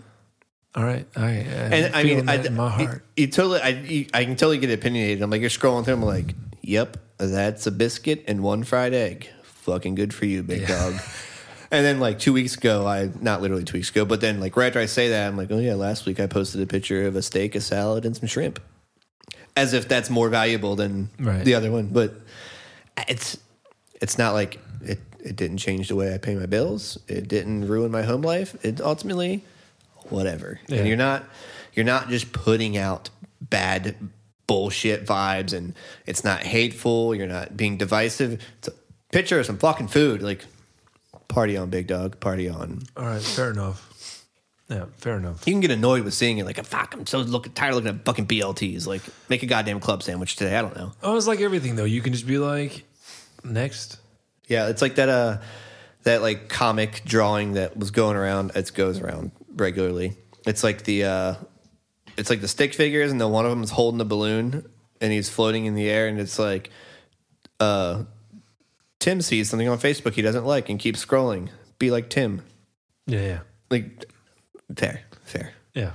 [SPEAKER 1] All right, I, I'm
[SPEAKER 2] and I mean, I,
[SPEAKER 1] my heart.
[SPEAKER 2] You, totally, I, you, I can totally get opinionated. I'm like, you're scrolling through. I'm like, yep, that's a biscuit and one fried egg. Fucking good for you, big dog. And then like two weeks ago, I not literally two weeks ago, but then like right after I say that, I'm like, oh yeah, last week I posted a picture of a steak, a salad, and some shrimp, as if that's more valuable than
[SPEAKER 1] Right.
[SPEAKER 2] the other one. But it's it's not like it. It didn't change the way I pay my bills. It didn't ruin my home life. It ultimately, whatever.
[SPEAKER 1] Yeah.
[SPEAKER 2] And you're not you're not just putting out bad bullshit vibes, and it's not hateful. You're not being divisive. It's a picture of some fucking food. Like party on, big dog. Party on.
[SPEAKER 1] All right, fair enough. Yeah, fair enough.
[SPEAKER 2] You can get annoyed with seeing it. Like a fuck, I'm so look, tired of looking at fucking BLTs. Like make a goddamn club sandwich today. I don't know.
[SPEAKER 1] Oh, it's like everything though. You can just be like, next.
[SPEAKER 2] Yeah, it's like that uh that like comic drawing that was going around. It goes around regularly. It's like the uh it's like the stick figures and then one of them is holding the balloon and he's floating in the air and it's like uh Tim sees something on Facebook he doesn't like and keeps scrolling. Be like Tim.
[SPEAKER 1] Yeah, yeah,
[SPEAKER 2] Like fair, fair.
[SPEAKER 1] yeah.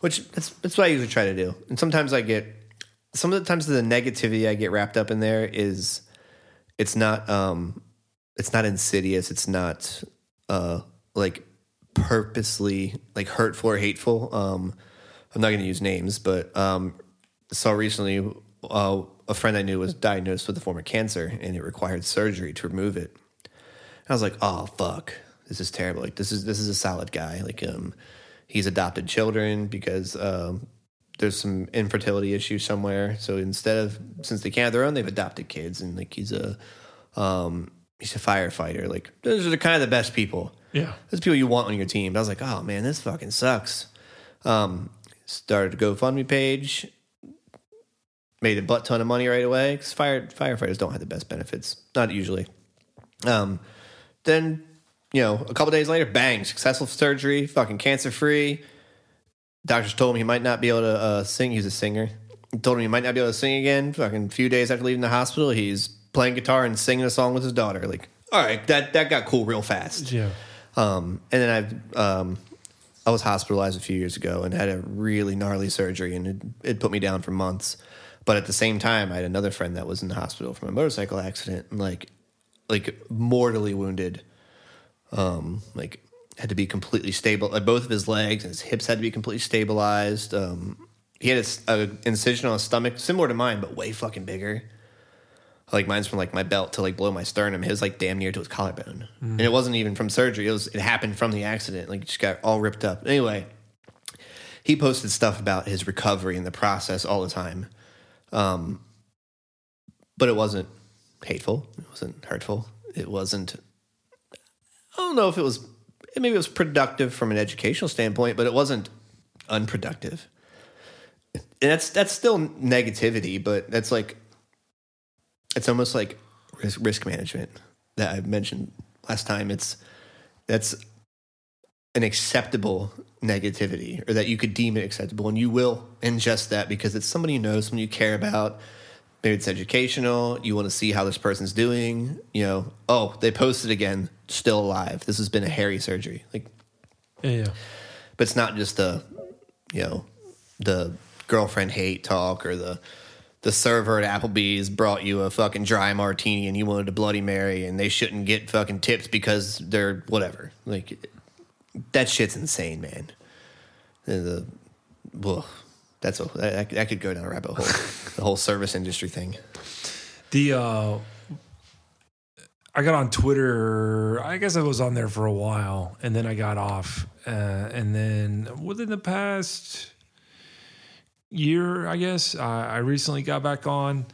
[SPEAKER 2] Which that's that's what I usually try to do. And sometimes I get some of the times the negativity I get wrapped up in there is it's not um it's not insidious, it's not uh like purposely like hurtful or hateful. Um I'm not gonna use names, but um saw recently uh, a friend I knew was diagnosed with a form of cancer and it required surgery to remove it. And I was like, oh fuck, this is terrible. Like this is this is a solid guy. Like um, he's adopted children because um, there's some infertility issues somewhere. So instead of since they can't have their own, they've adopted kids, and like he's a um, he's a firefighter. Like those are the kind of the best people.
[SPEAKER 1] Yeah.
[SPEAKER 2] Those people you want on your team. I was like, oh man, this fucking sucks. Um, started a GoFundMe page. Made a butt ton of money right away because fire firefighters don't have the best benefits, not usually. Um, then, you know, a couple days later, bang, successful surgery, fucking cancer free. doctors told him he might not be able to uh, sing. He's a singer. Told him he might not be able to sing again. Fucking few days after leaving the hospital, he's playing guitar and singing a song with his daughter. Like, all right, that that got cool real fast.
[SPEAKER 1] Yeah.
[SPEAKER 2] Um, and then I um, I was hospitalized a few years ago and had a really gnarly surgery, and it, it put me down for months. But at the same time, I had another friend that was in the hospital from a motorcycle accident, and like like mortally wounded. Um, like had to be completely stable. Like both of his legs and his hips had to be completely stabilized. Um, he had an incision on his stomach, similar to mine, but way fucking bigger. Like mine's from like my belt to like below my sternum. His like damn near to his collarbone, and it wasn't even from surgery. It was it happened from the accident. Like just got all ripped up. Anyway, he posted stuff about his recovery and the process all the time, um, but it wasn't hateful. It wasn't hurtful. It wasn't. I don't know if it was. Maybe it was productive from an educational standpoint, but it wasn't unproductive. And that's that's still negativity, but that's like it's almost like risk, risk management that I mentioned last time. It's that's an acceptable negativity, or that you could deem it acceptable, and you will ingest that because it's somebody you know, someone you care about. Maybe it's educational. You want to see how this person's doing. You know, oh, they posted again, still alive. This has been a hairy surgery. Like,
[SPEAKER 1] Yeah. yeah.
[SPEAKER 2] but it's not just the, you know, the girlfriend hate talk or the the server at Applebee's brought you a fucking dry martini and you wanted a Bloody Mary and they shouldn't get fucking tips because they're whatever. Like that shit's insane, man. The, the well, that's a that, that could go down a rabbit hole. the whole service industry thing.
[SPEAKER 1] The uh I got on Twitter. I guess I was on there for a while, and then I got off. Uh, and then within the past year, I guess I I recently got back on,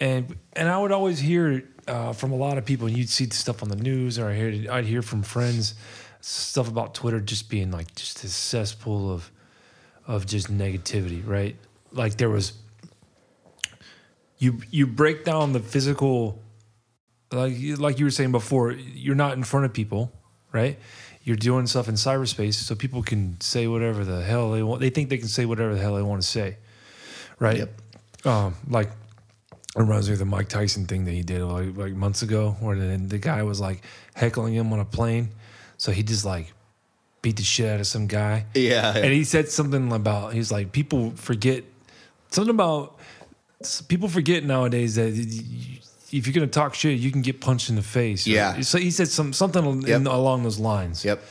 [SPEAKER 1] and and I would always hear uh, from a lot of people, and you'd see the stuff on the news, or I hear I'd hear from friends stuff about Twitter just being like just a cesspool of of just negativity, right? Like there was you you break down the physical like like you were saying before you're not in front of people right you're doing stuff in cyberspace so people can say whatever the hell they want they think they can say whatever the hell they want to say right
[SPEAKER 2] Yep.
[SPEAKER 1] um like it reminds me of the Mike Tyson thing that he did like, like months ago where the, the guy was like heckling him on a plane so he just like beat the shit out of some guy
[SPEAKER 2] Yeah,
[SPEAKER 1] and he said something about he's like people forget something about people forget nowadays that if you're gonna talk shit, you can get punched in the face.
[SPEAKER 2] Yeah.
[SPEAKER 1] So he said some something in- along those lines.
[SPEAKER 2] Yep.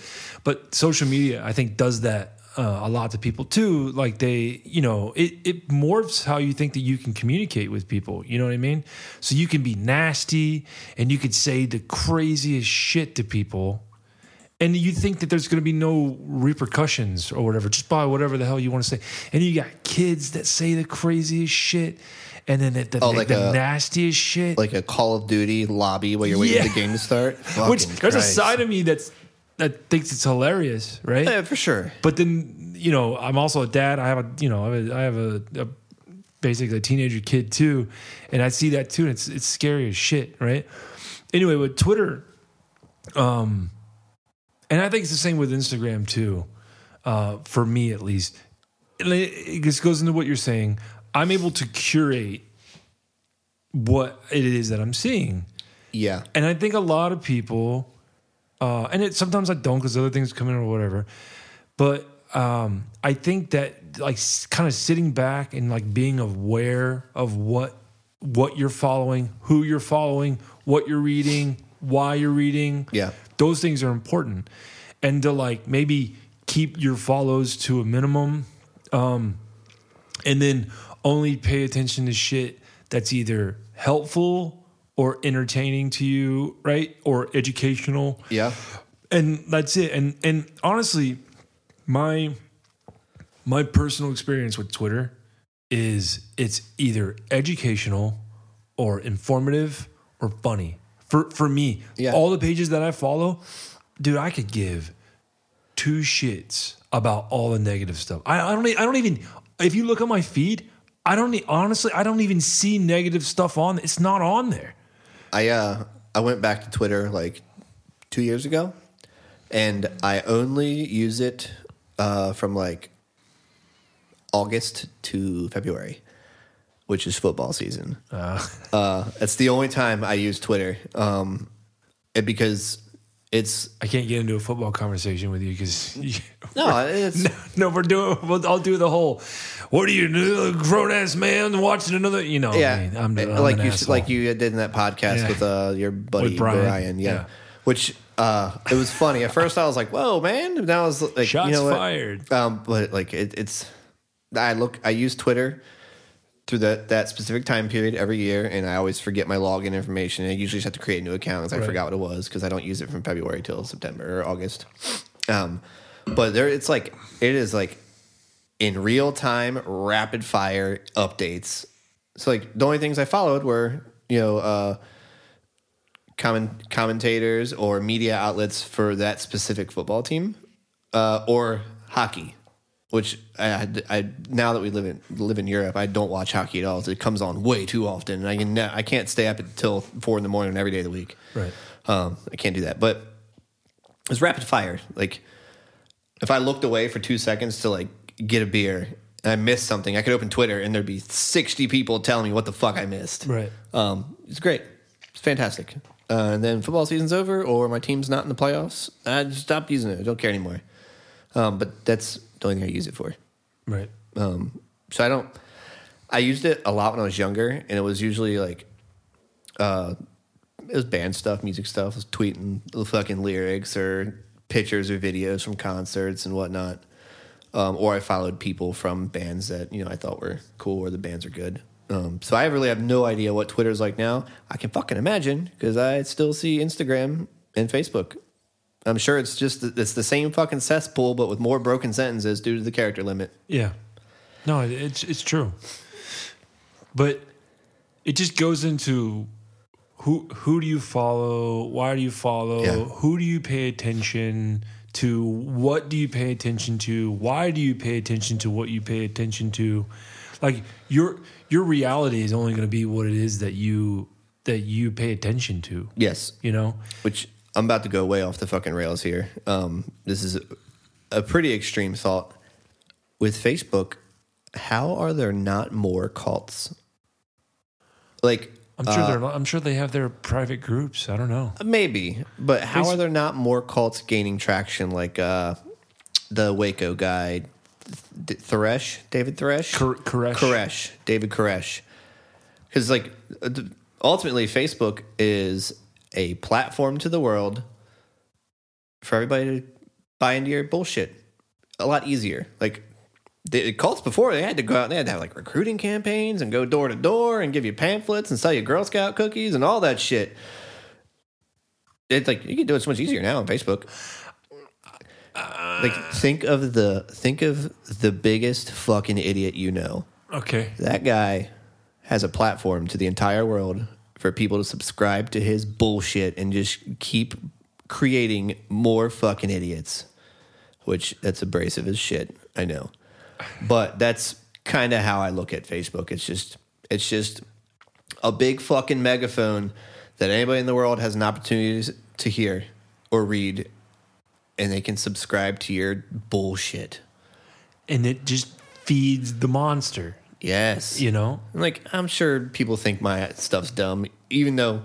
[SPEAKER 1] But social media, I think, does that uh, a lot to people too. Like they, you know, it it morphs how you think that you can communicate with people. You know what I mean? So you can be nasty and you could say the craziest shit to people. And you think that there's going to be no repercussions or whatever, just buy whatever the hell you want to say. And you got kids that say the craziest shit, and then the, the,
[SPEAKER 2] Oh, like
[SPEAKER 1] the
[SPEAKER 2] a-
[SPEAKER 1] nastiest shit.
[SPEAKER 2] like a Call of Duty lobby while you're waiting
[SPEAKER 1] Yeah.
[SPEAKER 2] for the game to start.
[SPEAKER 1] Which there's a side of me that's that thinks it's hilarious, right?
[SPEAKER 2] Yeah, for sure.
[SPEAKER 1] But then you know, I'm also a dad. I have a you know, I have a, I have a, a basically a teenager kid too, and I see that too. And it's it's scary as shit, right? Anyway, with Twitter, um, and I think it's the same with Instagram too. Uh, for me, at least, it, it just goes into what you're saying. I'm able to curate what it is that I'm seeing.
[SPEAKER 2] Yeah.
[SPEAKER 1] And I think a lot of people, uh, and it sometimes I don't because other things come in or whatever. But um, I think that like kind of sitting back and like being aware of what what you're following, who you're following, what you're reading, why you're reading.
[SPEAKER 2] Yeah.
[SPEAKER 1] Those things are important. And to like maybe keep your follows to a minimum, um, and then only pay attention to shit that's either helpful or entertaining to you, right? Or educational.
[SPEAKER 2] Yeah.
[SPEAKER 1] And that's it. And and honestly, my my personal experience with Twitter is it's either educational or informative or funny. For for me,
[SPEAKER 2] Yeah.
[SPEAKER 1] all the pages that I follow, dude, I could give two shits about all the negative stuff. I, I don't I don't even if you look at my feed, I don't honestly I don't even see negative stuff on it's not on there.
[SPEAKER 2] I uh I went back to Twitter like two years ago, and I only use it uh, from like August to February, which is football season.
[SPEAKER 1] Uh,
[SPEAKER 2] Uh, that's the only time I use Twitter, um, and because it's
[SPEAKER 1] I can't get into a football conversation with you because
[SPEAKER 2] no, it's
[SPEAKER 1] no, we're doing. We'll, I'll do the whole. What are you, a grown ass man watching another? You know,
[SPEAKER 2] yeah,
[SPEAKER 1] I mean, I'm, I'm
[SPEAKER 2] like you
[SPEAKER 1] asshole.
[SPEAKER 2] like you did in that podcast
[SPEAKER 1] Yeah.
[SPEAKER 2] with uh, your buddy
[SPEAKER 1] With Brian,
[SPEAKER 2] Brian, yeah.
[SPEAKER 1] yeah.
[SPEAKER 2] Which uh, it was funny. At first, I was like, "Whoa, man!" And I was like,
[SPEAKER 1] Shots
[SPEAKER 2] "You know
[SPEAKER 1] fired.
[SPEAKER 2] Um, but like it, it's, I look, I use Twitter through that that specific time period every year, and I always forget my login information. And I usually just have to create a new account because I
[SPEAKER 1] Right.
[SPEAKER 2] forgot what it was because I don't use it from February till September or August. Um, but there, it's like it is like in real time, rapid fire updates. So like the only things I followed were you know. uh comment, commentators or media outlets for that specific football team uh, or hockey, which I, I now that we live in live in Europe, I don't watch hockey at all. It comes on way too often, and I can I can't stay up until four in the morning every day of the week.
[SPEAKER 1] Right.
[SPEAKER 2] Um, I can't do that, but it's rapid fire. Like if I looked away for two seconds to like get a beer. And I missed something. I could open Twitter and there'd be sixty people telling me what the fuck I missed.
[SPEAKER 1] Right.
[SPEAKER 2] Um, it's great. It's fantastic. Uh, and then football season's over, or my team's not in the playoffs. I just stopped using it. I don't care anymore. Um, but that's the only thing I use it for.
[SPEAKER 1] Right.
[SPEAKER 2] Um, so I don't. I used it a lot when I was younger, and it was usually like, uh, it was band stuff, music stuff. I was tweeting the fucking lyrics or pictures or videos from concerts and whatnot. Um, or I followed people from bands that you know I thought were cool or the bands are good. Um, so I really have no idea what Twitter's like now. I can fucking imagine because I still see Instagram and Facebook. I'm sure it's just it's the same fucking cesspool, but with more broken sentences due to the character limit.
[SPEAKER 1] Yeah. No, it's it's true. But it just goes into who who do you follow? Why do you follow?
[SPEAKER 2] Yeah.
[SPEAKER 1] Who do you pay attention to? What do you pay attention to? Why do you pay attention to what you pay attention to? Like your your reality is only going to be what it is that you that you pay attention to.
[SPEAKER 2] Yes,
[SPEAKER 1] You know?
[SPEAKER 2] which I'm about to go way off the fucking rails here. Um, this is a, pretty extreme thought. With Facebook, how are there not more cults? Like,
[SPEAKER 1] I'm sure
[SPEAKER 2] uh,
[SPEAKER 1] they're I'm sure they have their private groups. I don't know.
[SPEAKER 2] maybe, but how
[SPEAKER 1] Face-
[SPEAKER 2] are there not more cults gaining traction? Like uh, the Waco guy, Th- Thoresh, David Thresh,
[SPEAKER 1] Kor- Koresh.
[SPEAKER 2] Koresh, David Koresh. Because like ultimately, Facebook is a platform to the world for everybody to buy into your bullshit. A lot easier. Like the cults before, they had to go out and they had to have like recruiting campaigns and go door to door and give you pamphlets and sell you Girl Scout cookies and all that shit. It's like you can do it so much easier now on Facebook. Like think of the think of the biggest fucking idiot you know.
[SPEAKER 1] Okay.
[SPEAKER 2] That guy has a platform to the entire world for people to subscribe to his bullshit and just keep creating more fucking idiots. Which that's abrasive as shit, I know. But that's kind of how I look at Facebook. It's just it's just a big fucking megaphone that anybody in the world has an opportunity to hear or read and they can subscribe to your bullshit.
[SPEAKER 1] And it just feeds the monster,
[SPEAKER 2] Yes.
[SPEAKER 1] you know?
[SPEAKER 2] Like I'm sure people think my stuff's dumb, even though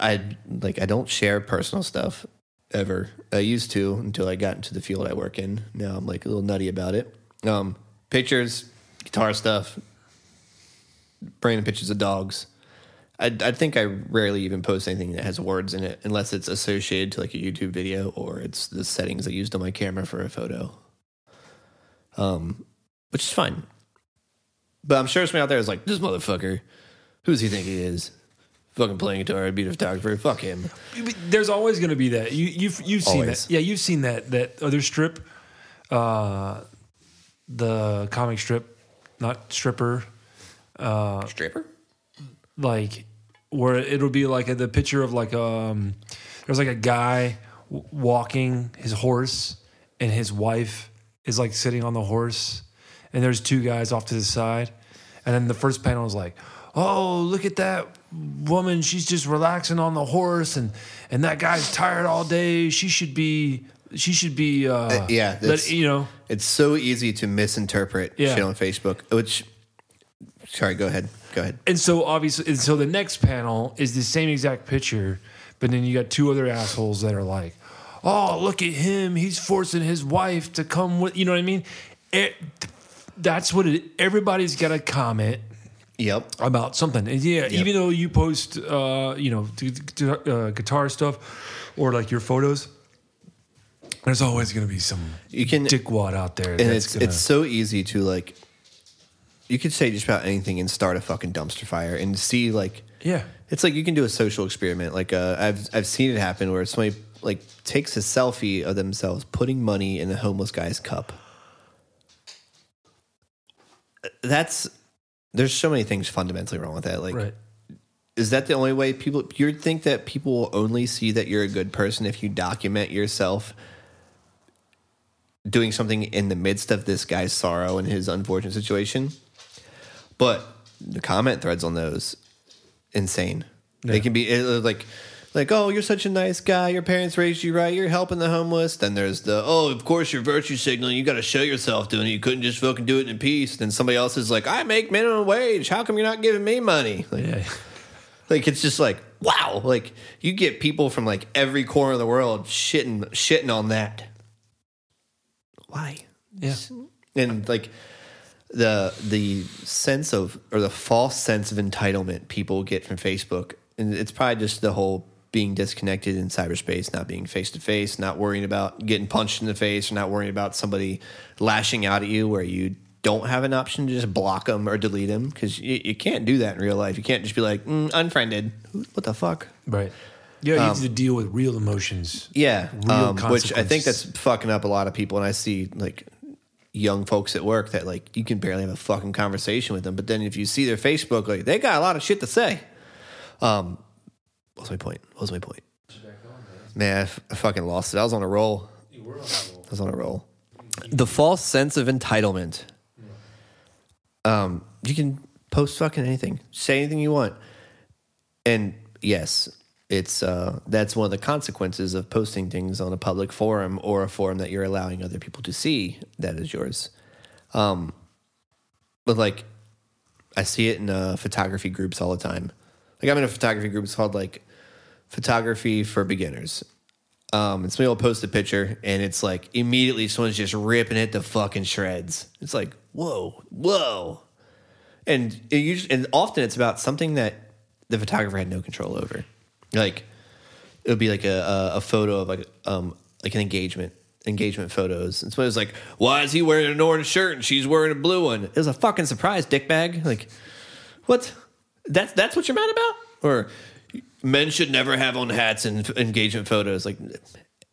[SPEAKER 2] I like I don't share personal stuff ever. I used to until I got into the field I work in. Now I'm like a little nutty about it. Um, pictures, guitar stuff, bringing pictures of dogs. I, I think I rarely even post anything that has words in it unless it's associated to like a YouTube video or it's the settings I used on my camera for a photo. Um, which is fine. But I'm sure somebody out there is like, this motherfucker, who does he think he is? Fucking playing guitar and being a photographer. Fuck him.
[SPEAKER 1] There's always going to be that. You, you've you've seen
[SPEAKER 2] Always.
[SPEAKER 1] that. Yeah, you've seen that that other strip, uh, the comic strip, not stripper,
[SPEAKER 2] Stripper?
[SPEAKER 1] like where it'll be like a, the picture of like um, there's like a guy w- walking his horse, and his wife is like sitting on the horse, and there's two guys off to the side, and then the first panel is like, oh look at that woman, she's just relaxing on the horse, and and that guy's tired all day. She should be She should be. Uh,
[SPEAKER 2] yeah,
[SPEAKER 1] let, you know.
[SPEAKER 2] It's so easy to misinterpret
[SPEAKER 1] Yeah.
[SPEAKER 2] shit on Facebook. Which, sorry, go ahead. Go ahead.
[SPEAKER 1] And so obviously, and so the next panel is the same exact picture, but then you got two other assholes that are like, "Oh, look at him! He's forcing his wife to come with." You know what I mean? It, that's what it. Everybody's got to comment
[SPEAKER 2] Yep.
[SPEAKER 1] about something. And yeah, even though you post, uh, you know, d- d- uh, guitar stuff or like your photos, there's always going to be some
[SPEAKER 2] You can
[SPEAKER 1] dickwad out there.
[SPEAKER 2] and it's
[SPEAKER 1] gonna,
[SPEAKER 2] it's so easy to like you could say just about anything and start a fucking dumpster fire and see like
[SPEAKER 1] yeah,
[SPEAKER 2] it's like you can do a social experiment like uh, I've I've seen it happen where somebody like takes a selfie of themselves putting money in a homeless guy's cup that's there's so many things fundamentally wrong with that. Like
[SPEAKER 1] right.
[SPEAKER 2] is that the only way people You'd think that people will only see that you're a good person if you document yourself doing something in the midst of this guy's sorrow and his unfortunate situation. But the comment threads on those insane. They can be like like oh you're such a nice guy. Your parents raised you right. You're helping the homeless. Then there's the oh of course you're virtue signaling. You got to show yourself doing it. You couldn't just fucking do it in peace. Then somebody else is like i make minimum wage. How come you're not giving me money? Like,
[SPEAKER 1] Yeah.
[SPEAKER 2] like it's just like wow, like you get people from like every corner of the world shitting shitting on that. Why?
[SPEAKER 1] Yeah.
[SPEAKER 2] And like the the sense of or the false sense of entitlement people get from Facebook, and it's probably just the whole being disconnected in cyberspace, not being face to face, not worrying about getting punched in the face, or not worrying about somebody lashing out at you where you don't have an option to just block them or delete them because you, you can't do that in real life. You can't just be like mm, unfriended. What the fuck?
[SPEAKER 1] Right. Yeah, you have to deal with real emotions.
[SPEAKER 2] Yeah,
[SPEAKER 1] Real
[SPEAKER 2] um, which I think that's fucking up a lot of people. And I see like young folks at work that like you can barely have a fucking conversation with them. But then if you see their Facebook, like they got a lot of shit to say. Um, what's my point? What was my point? Man, I, f- I fucking lost it. I was on a roll. I was on a roll. The false sense of entitlement. Um, you can post fucking anything, say anything you want, and yes, it's uh, that's one of the consequences of posting things on a public forum or a forum that you're allowing other people to see that is yours. Um, but like, I see it in uh, photography groups all the time. Like I'm in a photography group. It's called like photography for beginners. Um, and somebody will post a picture, and it's like immediately someone's just ripping it to fucking shreds. It's like whoa, whoa, and it usually, and often it's about something that the photographer had no control over. Like it would be like a a, a photo of like um like an engagement engagement photos, and somebody was like, "Why is he wearing an orange shirt and she's wearing a blue one?" It was a fucking surprise, dickbag. Like what? That's that's what you're mad about? Or men should never have on hats in engagement photos. Like,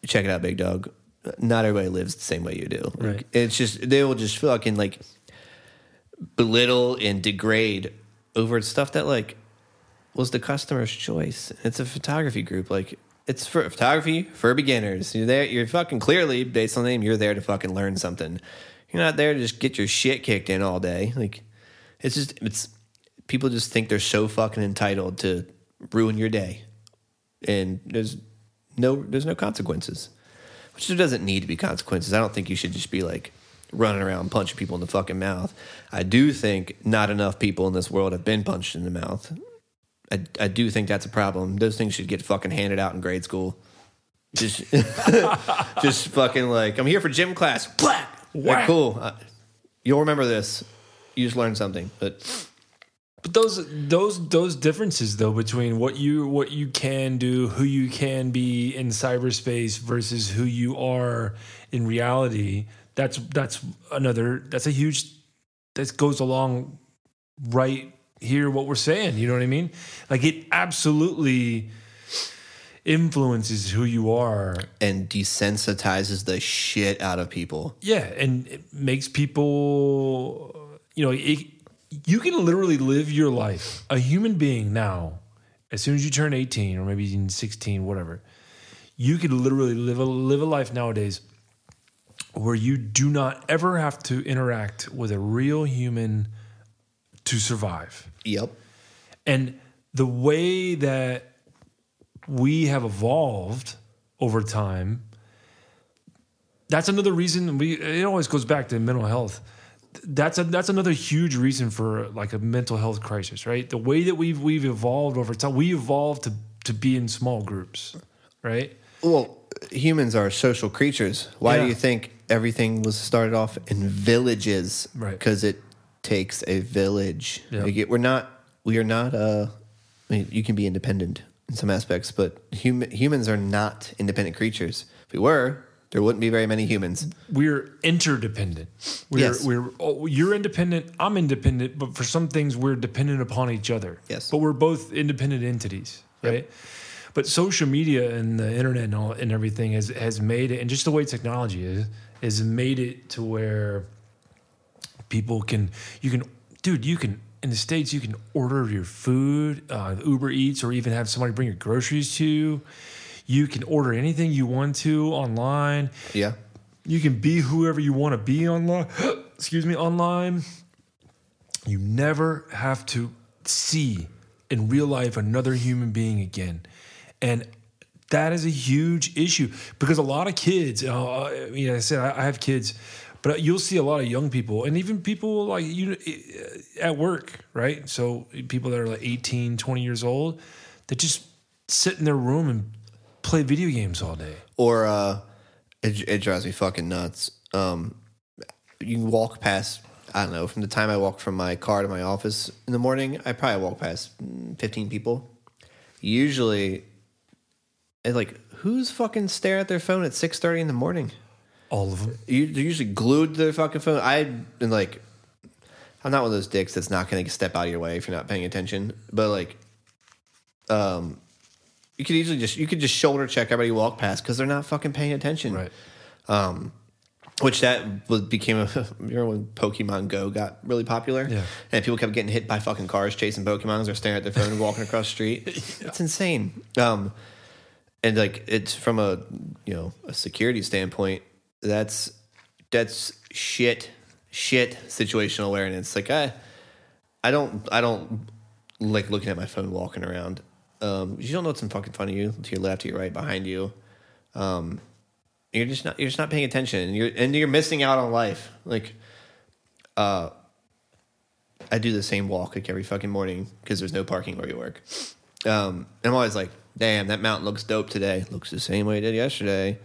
[SPEAKER 2] check it out, big dog. Not everybody lives the same way you do. Like,
[SPEAKER 1] Right.
[SPEAKER 2] It's just they will just fucking like belittle and degrade over stuff that like was the customer's choice. It's a photography group. Like it's for photography for beginners. You're there. You're fucking clearly based on the name. You're there to fucking learn something. You're not there to just get your shit kicked in all day. Like it's just it's people just think they're so fucking entitled to ruin your day, and there's no there's no consequences. Which there doesn't need to be consequences. I don't think you should just be like running around punching people in the fucking mouth. I do think not enough people in this world have been punched in the mouth. I, I do think that's a problem. Those things should get fucking handed out in grade school. Just, just fucking like I'm here for gym class. Whack! Like, cool. Uh, you'll remember this. You just learned something. But
[SPEAKER 1] But those those those differences though between what you what you can do, who you can be in cyberspace versus who you are in reality, that's that's another that's a huge that goes along right here what we're saying, you know what I mean? Like it absolutely influences who you are
[SPEAKER 2] and desensitizes the shit out of people.
[SPEAKER 1] Yeah, and it makes people, you know, it, you can literally live your life. A human being now, as soon as you turn 18 or maybe even 16, whatever, you could literally live a live a life nowadays where you do not ever have to interact with a real human to survive.
[SPEAKER 2] Yep.
[SPEAKER 1] And the way that we have evolved over time that's another reason we it always goes back to mental health that's a that's another huge reason for like a mental health crisis right the way that we've we've evolved over time we evolved to to be in small groups right
[SPEAKER 2] Well, humans are social creatures. Why
[SPEAKER 1] Yeah.
[SPEAKER 2] do you think everything was started off in villages?
[SPEAKER 1] Right.
[SPEAKER 2] Because it takes a village.
[SPEAKER 1] Yeah.
[SPEAKER 2] Like, it- we're not. We are not. Uh, I mean, you can be independent in some aspects, but hum- humans are not independent creatures. If we were, there wouldn't be very many humans.
[SPEAKER 1] we're interdependent. We're,
[SPEAKER 2] Yes.
[SPEAKER 1] we're oh, you're independent. I'm independent, but for some things we're dependent upon each other.
[SPEAKER 2] Yes.
[SPEAKER 1] but we're both independent entities,
[SPEAKER 2] Yep.
[SPEAKER 1] right? But social media and the internet and all and everything has has made it, and just the way technology is, has made it to where people can you can dude you can in the states you can order your food uh, uber eats or even have somebody bring your groceries to you you can order anything you want to online
[SPEAKER 2] Yeah.
[SPEAKER 1] you can be whoever you want to be online. Excuse me, online. You never have to see in real life another human being again. And that is a huge issue because a lot of kids, uh, I mean, I said I I have kids, but you'll see a lot of young people and even people like you at work, right? So people that are like 18, 20 years old that just sit in their room and play video games all day.
[SPEAKER 2] Or uh, it, it drives me fucking nuts. Um, you walk past, I don't know, from the time I walk from my car to my office in the morning, I probably walk past mm, 15 people. Usually, it's like, who's fucking staring at their phone at 6.30 in the morning?
[SPEAKER 1] All of them.
[SPEAKER 2] You, they're usually glued to their fucking phone. I've been like, I'm not one of those dicks that's not going to step out of your way if you're not paying attention. But like, um, you could easily just you could just shoulder check everybody you walk past because they're not fucking paying attention.
[SPEAKER 1] Right.
[SPEAKER 2] Which that was became a remember when Pokemon Go got really popular?
[SPEAKER 1] Yeah.
[SPEAKER 2] And people kept getting hit by fucking cars chasing Pokemons or staring at their phone and walking across the street. It's insane. Um, and like it's from a you know a security standpoint, that's that's shit shit situational awareness. Like I I don't I don't like looking at my phone walking around. Um, you don't know what's in fucking front of you, to your left, to your right, behind you. Um, you're just not you're just not paying attention, and you're and you're missing out on life. Like, uh, I do the same walk like every fucking morning because there's no parking where you work. Um, and I'm always like, damn, that mountain looks dope today. Looks the same way it did yesterday.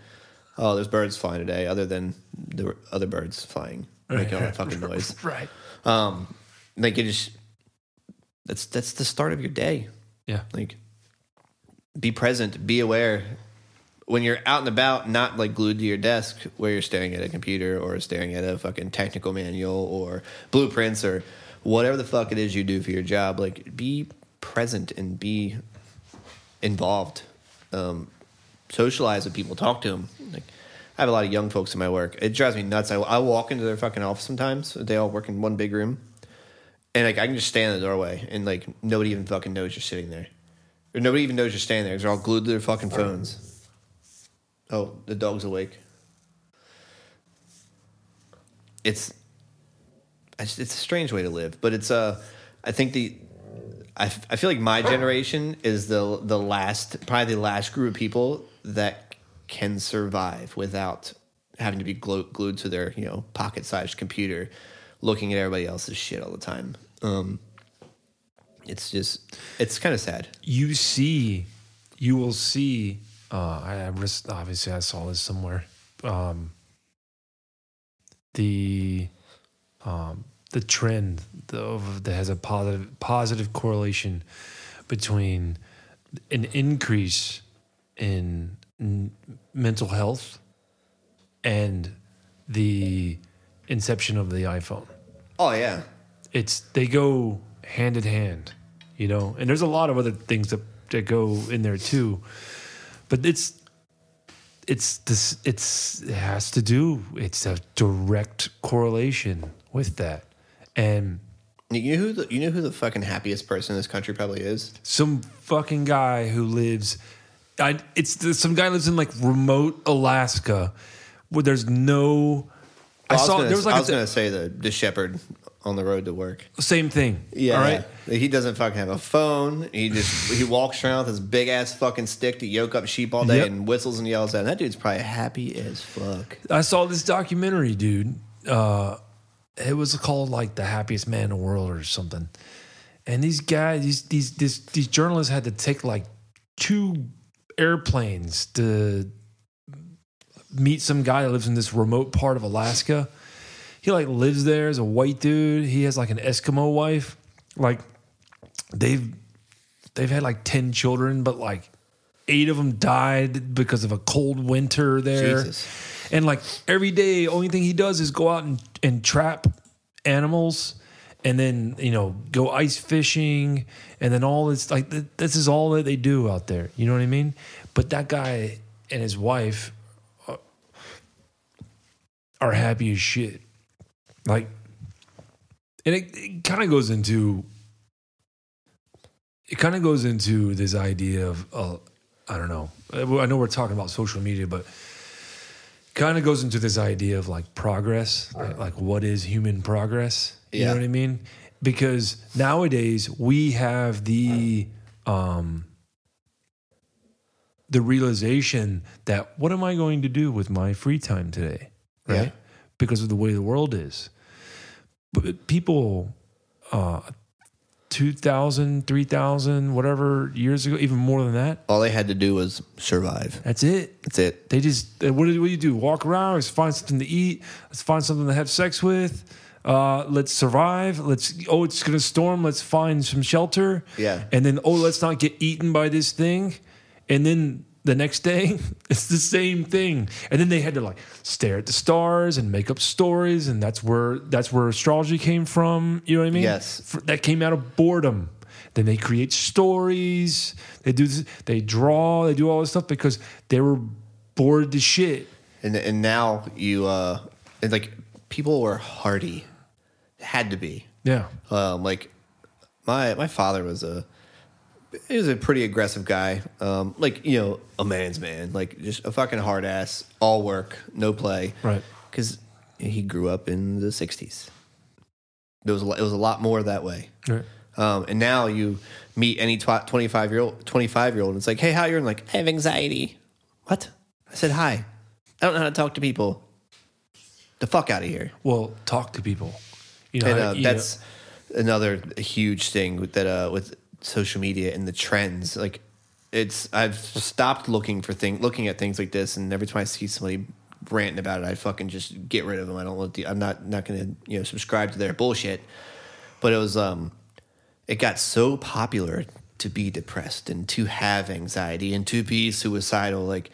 [SPEAKER 2] Oh, there's birds flying today, other than the other birds flying, making all that fucking noise.
[SPEAKER 1] Right.
[SPEAKER 2] Um, like you just that's that's the start of your day.
[SPEAKER 1] Yeah.
[SPEAKER 2] Like, be present, be aware. When you're out and about, not like glued to your desk where you're staring at a computer or staring at a fucking technical manual or blueprints or whatever the fuck it is you do for your job. Like, be present and be involved. Um, socialize with people, talk to them. Like, I have a lot of young folks in my work. It drives me nuts. I, I walk into their fucking office sometimes. They all work in one big room, and like I can just stand in the doorway, and like nobody even fucking knows you're sitting there, or nobody even knows you're standing there. They're all glued to their fucking phones. Oh, the dog's awake. It's, it's it's a strange way to live, but it's uh, I think the I, f- I feel like my generation is the the last probably the last group of people that can survive without having to be glu- glued to their you know pocket sized computer, looking at everybody else's shit all the time. Um, it's just it's kind of sad.
[SPEAKER 1] You see, you will see. Uh, I, I ris- obviously I saw this somewhere. Um, the um, the trend of that has a positive positive correlation between an increase in n- mental health and the inception of the iPhone.
[SPEAKER 2] Oh yeah,
[SPEAKER 1] It's they go hand in hand, you know. And there's a lot of other things that that go in there too, but it's it's this it's it has to do. It's a direct correlation with that, and
[SPEAKER 2] you know who the, you know who the fucking happiest person in this country probably is.
[SPEAKER 1] some fucking guy who lives I it's some guy lives in like remote Alaska where there's no I
[SPEAKER 2] I
[SPEAKER 1] saw
[SPEAKER 2] gonna,
[SPEAKER 1] there was like I
[SPEAKER 2] was
[SPEAKER 1] a,
[SPEAKER 2] gonna say the the shepherd on the road to work.
[SPEAKER 1] Same thing.
[SPEAKER 2] Yeah,
[SPEAKER 1] All right.
[SPEAKER 2] he doesn't fucking have a phone. He just he walks around with his big ass fucking stick to yoke up sheep all day
[SPEAKER 1] Yep.
[SPEAKER 2] and whistles and yells at. Him. That dude's probably happy as fuck.
[SPEAKER 1] I saw this documentary, dude. Uh, it was called like the happiest man in the world or something. And these guys, these these this, these journalists had to take like two airplanes to meet some guy that lives in this remote part of Alaska. He like lives there as a white dude. He has like an Eskimo wife. Like they've they've had like 10 children, but like eight of them died because of a cold winter there.
[SPEAKER 2] Jesus.
[SPEAKER 1] And like every day, only thing he does is go out and, and trap animals and then, you know, go ice fishing. And then all this, like, th- this is all that they do out there. You know what I mean? But that guy and his wife are, are happy as shit. Like, and it, it kind of goes into, it kind of goes into this idea of, uh, I don't know. I know we're talking about social media, but kind of goes into this idea of like progress, like, like what is human progress? You
[SPEAKER 2] Yeah.
[SPEAKER 1] know what I mean? Because nowadays we have the um the realization that what am I going to do with my free time today? Right?
[SPEAKER 2] Yeah.
[SPEAKER 1] Because of the way the world is. But people uh 2000, 3000, whatever years ago, even more than that,
[SPEAKER 2] All they had to do was survive.
[SPEAKER 1] that's it.
[SPEAKER 2] That's it.
[SPEAKER 1] They just what do, what do you do? Walk around. Let's find something to eat. Let's find something to have sex with. Uh, let's survive. Let's oh, it's gonna storm. Let's find some shelter.
[SPEAKER 2] Yeah.
[SPEAKER 1] And then oh, let's not get eaten by this thing. And then the next day, it's the same thing. And then they had to like stare at the stars and make up stories, and that's where that's where astrology came from. You know what I mean?
[SPEAKER 2] Yes.
[SPEAKER 1] F- that came out of boredom. Then they create stories. They do. This, they draw. They do all this stuff because they were bored to shit.
[SPEAKER 2] And and now you uh and like people were hardy. Had to be.
[SPEAKER 1] Yeah.
[SPEAKER 2] Um, like my my father was a he was a pretty aggressive guy. Um, like you know, a man's man, like just a fucking hard ass, all work, no play.
[SPEAKER 1] Right.
[SPEAKER 2] Because he grew up in the '60s. There was a, it was a lot more that way.
[SPEAKER 1] Right.
[SPEAKER 2] Um, and now you meet any tw- 25 year old 25 year old and it's like, hey, how are you? And like, I have anxiety. What? I said hi. I don't know how to talk to people. The fuck out of here.
[SPEAKER 1] Well, talk to people. You know,
[SPEAKER 2] and uh,
[SPEAKER 1] you know-
[SPEAKER 2] that's another huge thing that uh, with social media and the trends. Like it's I've stopped looking for thing looking at things like this, and every time I see somebody ranting about it, I fucking just get rid of them. I don't let the I'm not not going to you know subscribe to their bullshit. But it was um, it got so popular to be depressed and to have anxiety and to be suicidal. Like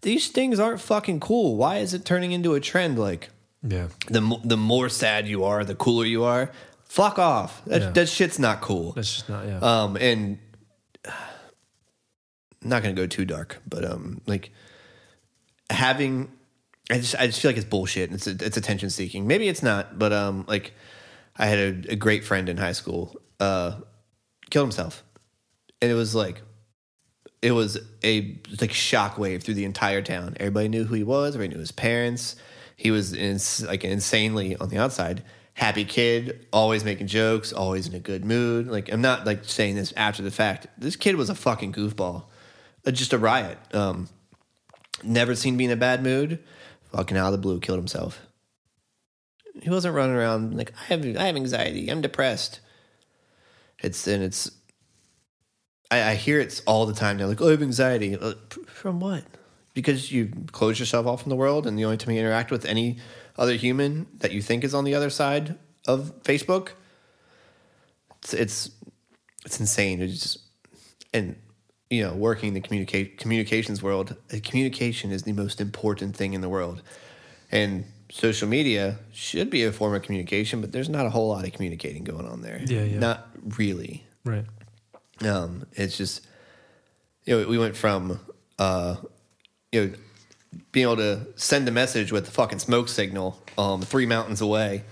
[SPEAKER 2] these things aren't fucking cool. Why is it turning into a trend? Like
[SPEAKER 1] yeah.
[SPEAKER 2] the the more sad you are, the cooler you are. Fuck off. That
[SPEAKER 1] Yeah.
[SPEAKER 2] that shit's not cool.
[SPEAKER 1] That's just not. Yeah.
[SPEAKER 2] Um, and not gonna go too dark, but um, like having, I just I just feel like it's bullshit. It's it's attention seeking. Maybe it's not, but um, like I had a, a great friend in high school, uh, killed himself, and it was like. It was a like shockwave through the entire town. Everybody knew who he was. Everybody knew his parents. He was ins- like insanely on the outside happy kid, always making jokes, always in a good mood. Like I'm not like saying this after the fact. This kid was a fucking goofball, Uh, just a riot. Um, never seen me in a bad mood. Fucking out of the blue, killed himself. He wasn't running around like I have I have anxiety. I'm depressed. It's and it's. I, I hear it's all the time. They're like, "Oh, I have anxiety." Uh, From what? Because you close yourself off from the world, and the only time you interact with any other human that you think is on the other side of Facebook, it's it's, it's insane. It's just, and you know, working in the communicate communications world, uh, communication is the most important thing in the world, and social media should be a form of communication, but there's not a whole lot of communicating going on there.
[SPEAKER 1] Yeah, yeah.
[SPEAKER 2] not really.
[SPEAKER 1] right.
[SPEAKER 2] Um, it's just, you know, we went from, uh, you know, being able to send a message with the fucking smoke signal um, three mountains away,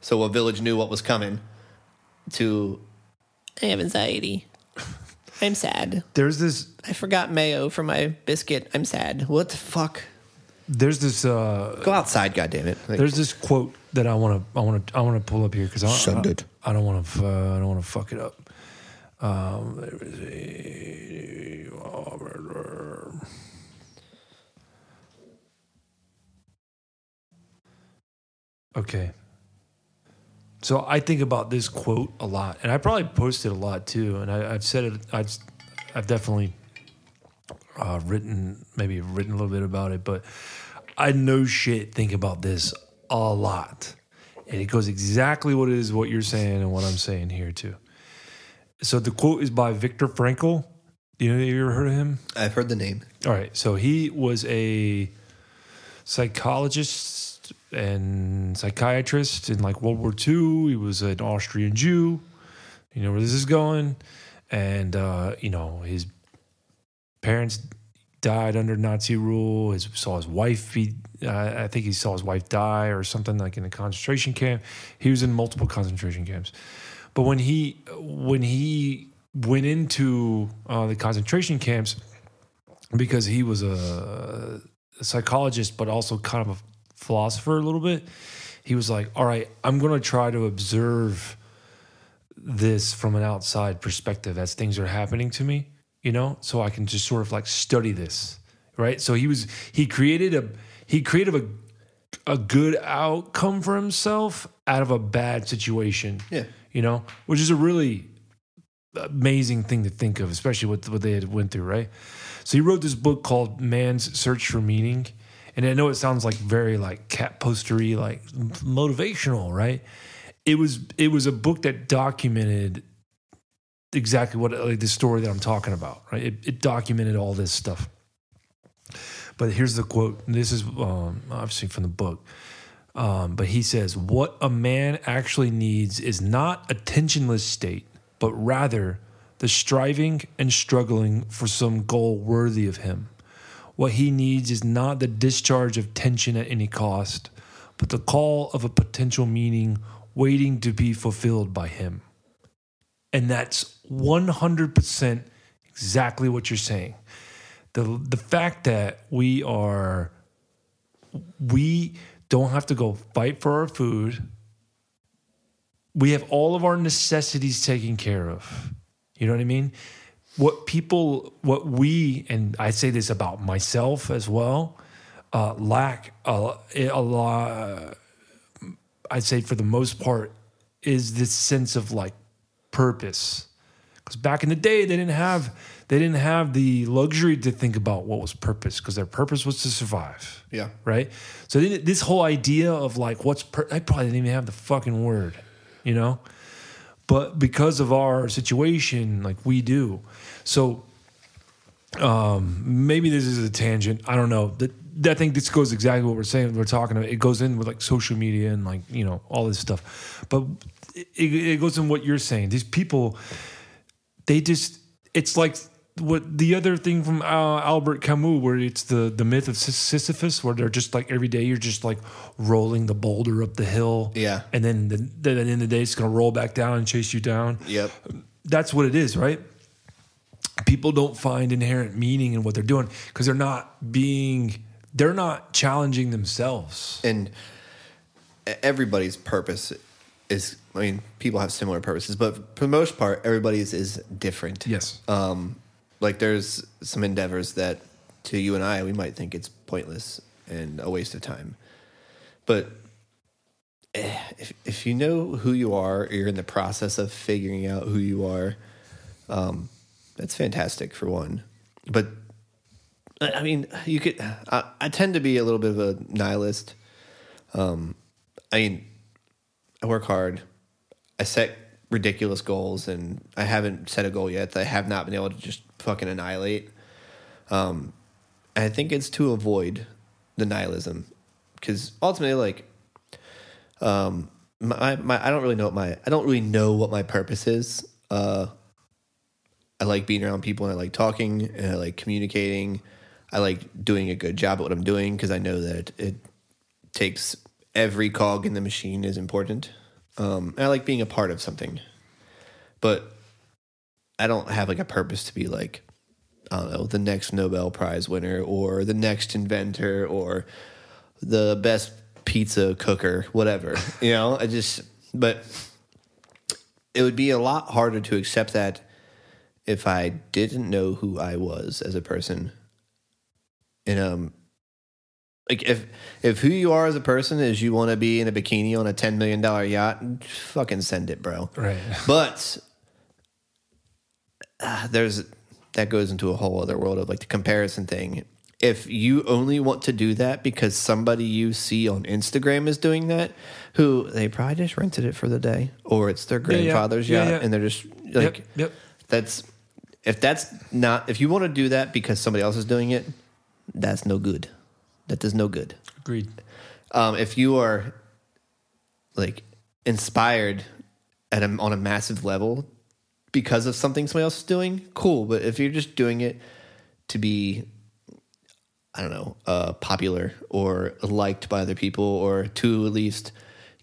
[SPEAKER 2] so a village knew what was coming, to I have anxiety. I'm sad.
[SPEAKER 1] There's this.
[SPEAKER 2] I forgot mayo for my biscuit. I'm sad. What the fuck?
[SPEAKER 1] There's this. uh
[SPEAKER 2] Go outside, goddammit. Like,
[SPEAKER 1] There's this quote that I want to I want to I want to pull up here because I,
[SPEAKER 2] Send
[SPEAKER 1] I. I don't want to uh, I don't want to fuck it up. Um, there is a okay. So I think about this quote a lot, and I probably posted a lot too. And I, I've said it. I've I've definitely uh, written maybe written a little bit about it, but I know shit think about this a lot, and it goes exactly what it is what you're saying and what I'm saying here too. So the quote is by Viktor Frankl. You know, you ever heard of him?
[SPEAKER 2] I've heard the name.
[SPEAKER 1] All right. So he was a psychologist and psychiatrist in like World War II. He was an Austrian Jew. You know where this is going. And, uh, you know, his parents died under Nazi rule. His saw his wife be, uh, I think he saw his wife die or something like in a concentration camp. He was in multiple concentration camps. But when he when he went into uh, the concentration camps, because he was a, a psychologist, but also kind of a philosopher a little bit, he was like, "All right, I'm going to try to observe this from an outside perspective as things are happening to me, you know, so I can just sort of like study this, right?" So he was he created a he created a a good outcome for himself out of a bad situation
[SPEAKER 2] Yeah.
[SPEAKER 1] you know, which is a really amazing thing to think of, especially what what they had went through, right? So he wrote this book called Man's Search for Meaning, and I know it sounds like very like cat postery, like motivational, right? It was it was a book that documented exactly what like the story that I'm talking about, right? It, it documented all this stuff. But here's the quote. This is um, obviously from the book. Um, but he says, What a man actually needs is not a tensionless state, but rather the striving and struggling for some goal worthy of him. What he needs is not the discharge of tension at any cost, but the call of a potential meaning waiting to be fulfilled by him. And that's 100% exactly what you're saying. The, the fact that we are, we, don't have to go fight for our food. We have all of our necessities taken care of. You know what I mean? What people, what we, and I say this about myself as well, uh, lack a, a lot, I'd say for the most part, is this sense of like purpose. Because back in the day, they didn't have they didn't have the luxury to think about what was purpose because their purpose was to survive
[SPEAKER 2] Yeah.
[SPEAKER 1] right? So then this whole idea of like what's per- I probably didn't even have the fucking word, you know, but because of our situation, like we do. So um, maybe this is a tangent. I don't know. That I think this goes exactly what we're saying. We're talking about. It goes in with like social media and like you know all this stuff, but it, it goes in what you're saying. These people, they just it's like what the other thing from uh, Albert Camus, where it's the the myth of Sisyphus, where they're just like every day you're just like rolling the boulder up the hill,
[SPEAKER 2] Yeah.
[SPEAKER 1] and then the, then at the end of the day it's gonna roll back down and chase you down.
[SPEAKER 2] Yep.
[SPEAKER 1] That's what it is, right? People don't find inherent meaning in what they're doing because they're not being they're not challenging themselves.
[SPEAKER 2] and everybody's purpose is i mean people have similar purposes but for the most part everybody's is different
[SPEAKER 1] Yes.
[SPEAKER 2] um like there's some endeavors that to you and i we might think it's pointless and a waste of time but eh, if, if you know who you are or you're in the process of figuring out who you are um that's fantastic for one but I mean, you could. I, I tend to be a little bit of a nihilist. Um, I mean, I work hard. I set ridiculous goals, and I haven't set a goal yet I have not been able to just fucking annihilate. Um, I think it's to avoid the nihilism, because ultimately, like, um, my, my I don't really know what my I don't really know what my purpose is. Uh, I like being around people and I like talking and I like communicating. I like doing a good job at what I'm doing because I know that it takes every cog in the machine is important. Um, and I like being a part of something, but I don't have like a purpose to be like, I don't know, the next Nobel Prize winner or the next inventor or the best pizza cooker, whatever. you know, I just, but it would be a lot harder to accept that if I didn't know who I was as a person. And um, like if if who you are as a person is you want to be in a bikini on a ten million dollar yacht, fucking send it, bro.
[SPEAKER 1] Right.
[SPEAKER 2] But uh, there's that goes into a whole other world of like the comparison thing. If you only want to do that because somebody you see on Instagram is doing that, who they probably just rented it for the day, or it's their
[SPEAKER 1] Yeah,
[SPEAKER 2] grandfather's
[SPEAKER 1] Yeah,
[SPEAKER 2] yacht,
[SPEAKER 1] yeah.
[SPEAKER 2] and they're just like,
[SPEAKER 1] yep. Yep.
[SPEAKER 2] that's if that's not if you want to do that because somebody else is doing it, that's no good. That does no good
[SPEAKER 1] Agreed.
[SPEAKER 2] um, if you are like inspired at a, on a massive level because of something somebody else is doing, cool. But if you're just doing it to be, I don't know, uh, popular or liked by other people, or to at least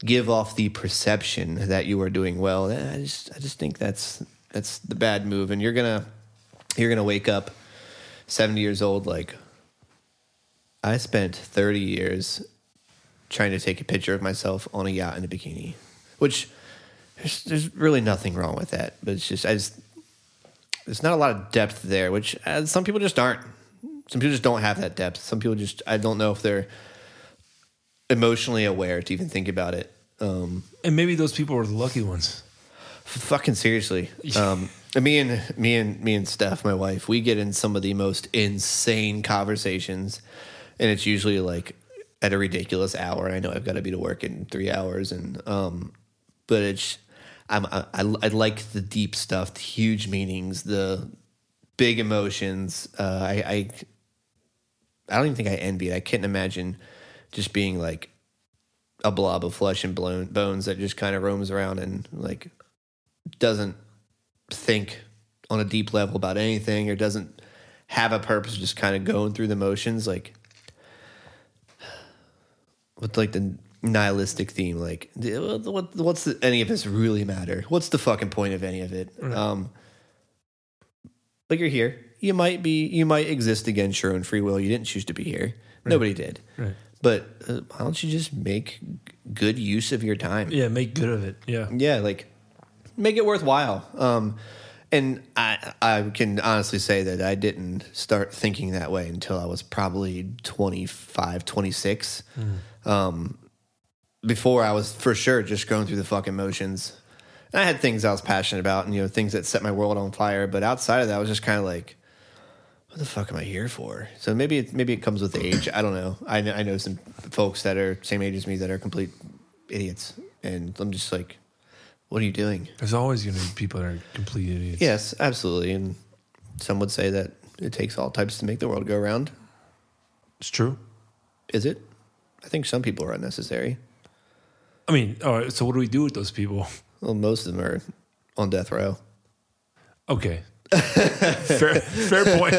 [SPEAKER 2] give off the perception that you are doing well, I just I just think that's that's the bad move, and you're gonna you're gonna wake up seventy years old like. I spent 30 years trying to take a picture of myself on a yacht in a bikini, which there's, there's really nothing wrong with that. But it's just, I just, there's not a lot of depth there, which uh, some people just aren't. Some people just don't have that depth. Some people just, I don't know if they're emotionally aware to even think about it. Um,
[SPEAKER 1] And maybe those people were the lucky ones.
[SPEAKER 2] fucking seriously. Um, and me and me and me and Steph, my wife, we get in some of the most insane conversations, and it's usually like at a ridiculous hour. I know I've got to be to work in three hours, and um, but it's I'm I, I, like the deep stuff, the huge meanings, the big emotions. Uh, I, I I don't even think I envy it. I can't imagine just being like a blob of flesh and blown bones that just kind of roams around and like doesn't think on a deep level about anything or doesn't have a purpose just kind of going through the motions like with like the nihilistic theme like what, what's the, any of this really matter? What's the fucking point of any of it? Um like you're here. You might be you might exist against your own free will. You didn't choose to be here. Nobody did.
[SPEAKER 1] Right.
[SPEAKER 2] but uh, why don't you just make good use of your time?
[SPEAKER 1] Yeah. Make good of it. Yeah.
[SPEAKER 2] yeah like make it worthwhile. Um and i i can honestly say that i didn't start thinking that way until i was probably 25 26 um before i was for sure just going through the fucking motions and i had things i was passionate about and you know things that set my world on fire but outside of that i was just kind of like what the fuck am I here for? So maybe it, maybe it comes with age. I don't know. I know, I know some folks that are same age as me that are complete idiots, and I'm just like, what are you doing?
[SPEAKER 1] There's always going to be people that are complete idiots.
[SPEAKER 2] Yes, absolutely. And some would say that it takes all types to make the world go round.
[SPEAKER 1] It's true.
[SPEAKER 2] Is it? I think some people are unnecessary.
[SPEAKER 1] I mean, all right. So what do we do with those people?
[SPEAKER 2] Well, most of them are on death row.
[SPEAKER 1] Okay. fair, fair point.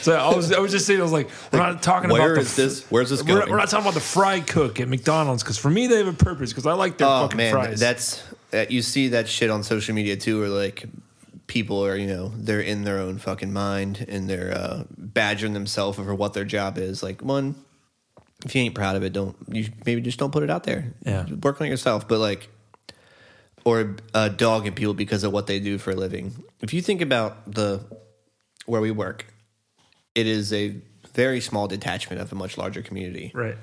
[SPEAKER 1] So I was, I was just saying, I was like, we're not talking
[SPEAKER 2] Where
[SPEAKER 1] about
[SPEAKER 2] is
[SPEAKER 1] the,
[SPEAKER 2] this? Where's this
[SPEAKER 1] We're not, we're not talking about the fry cook at McDonald's because for me they have a purpose because I like their
[SPEAKER 2] oh
[SPEAKER 1] fucking
[SPEAKER 2] man,
[SPEAKER 1] fries.
[SPEAKER 2] that's that you see that shit on social media too, where like people are you know they're in their own fucking mind and they're uh, badgering themselves over what their job is. Like one, if you ain't proud of it, don't you maybe just don't put it out there.
[SPEAKER 1] Yeah.
[SPEAKER 2] work on it yourself. But like, or uh, dogging people because of what they do for a living. If you think about the where we work, it is a very small detachment of a much larger community
[SPEAKER 1] right.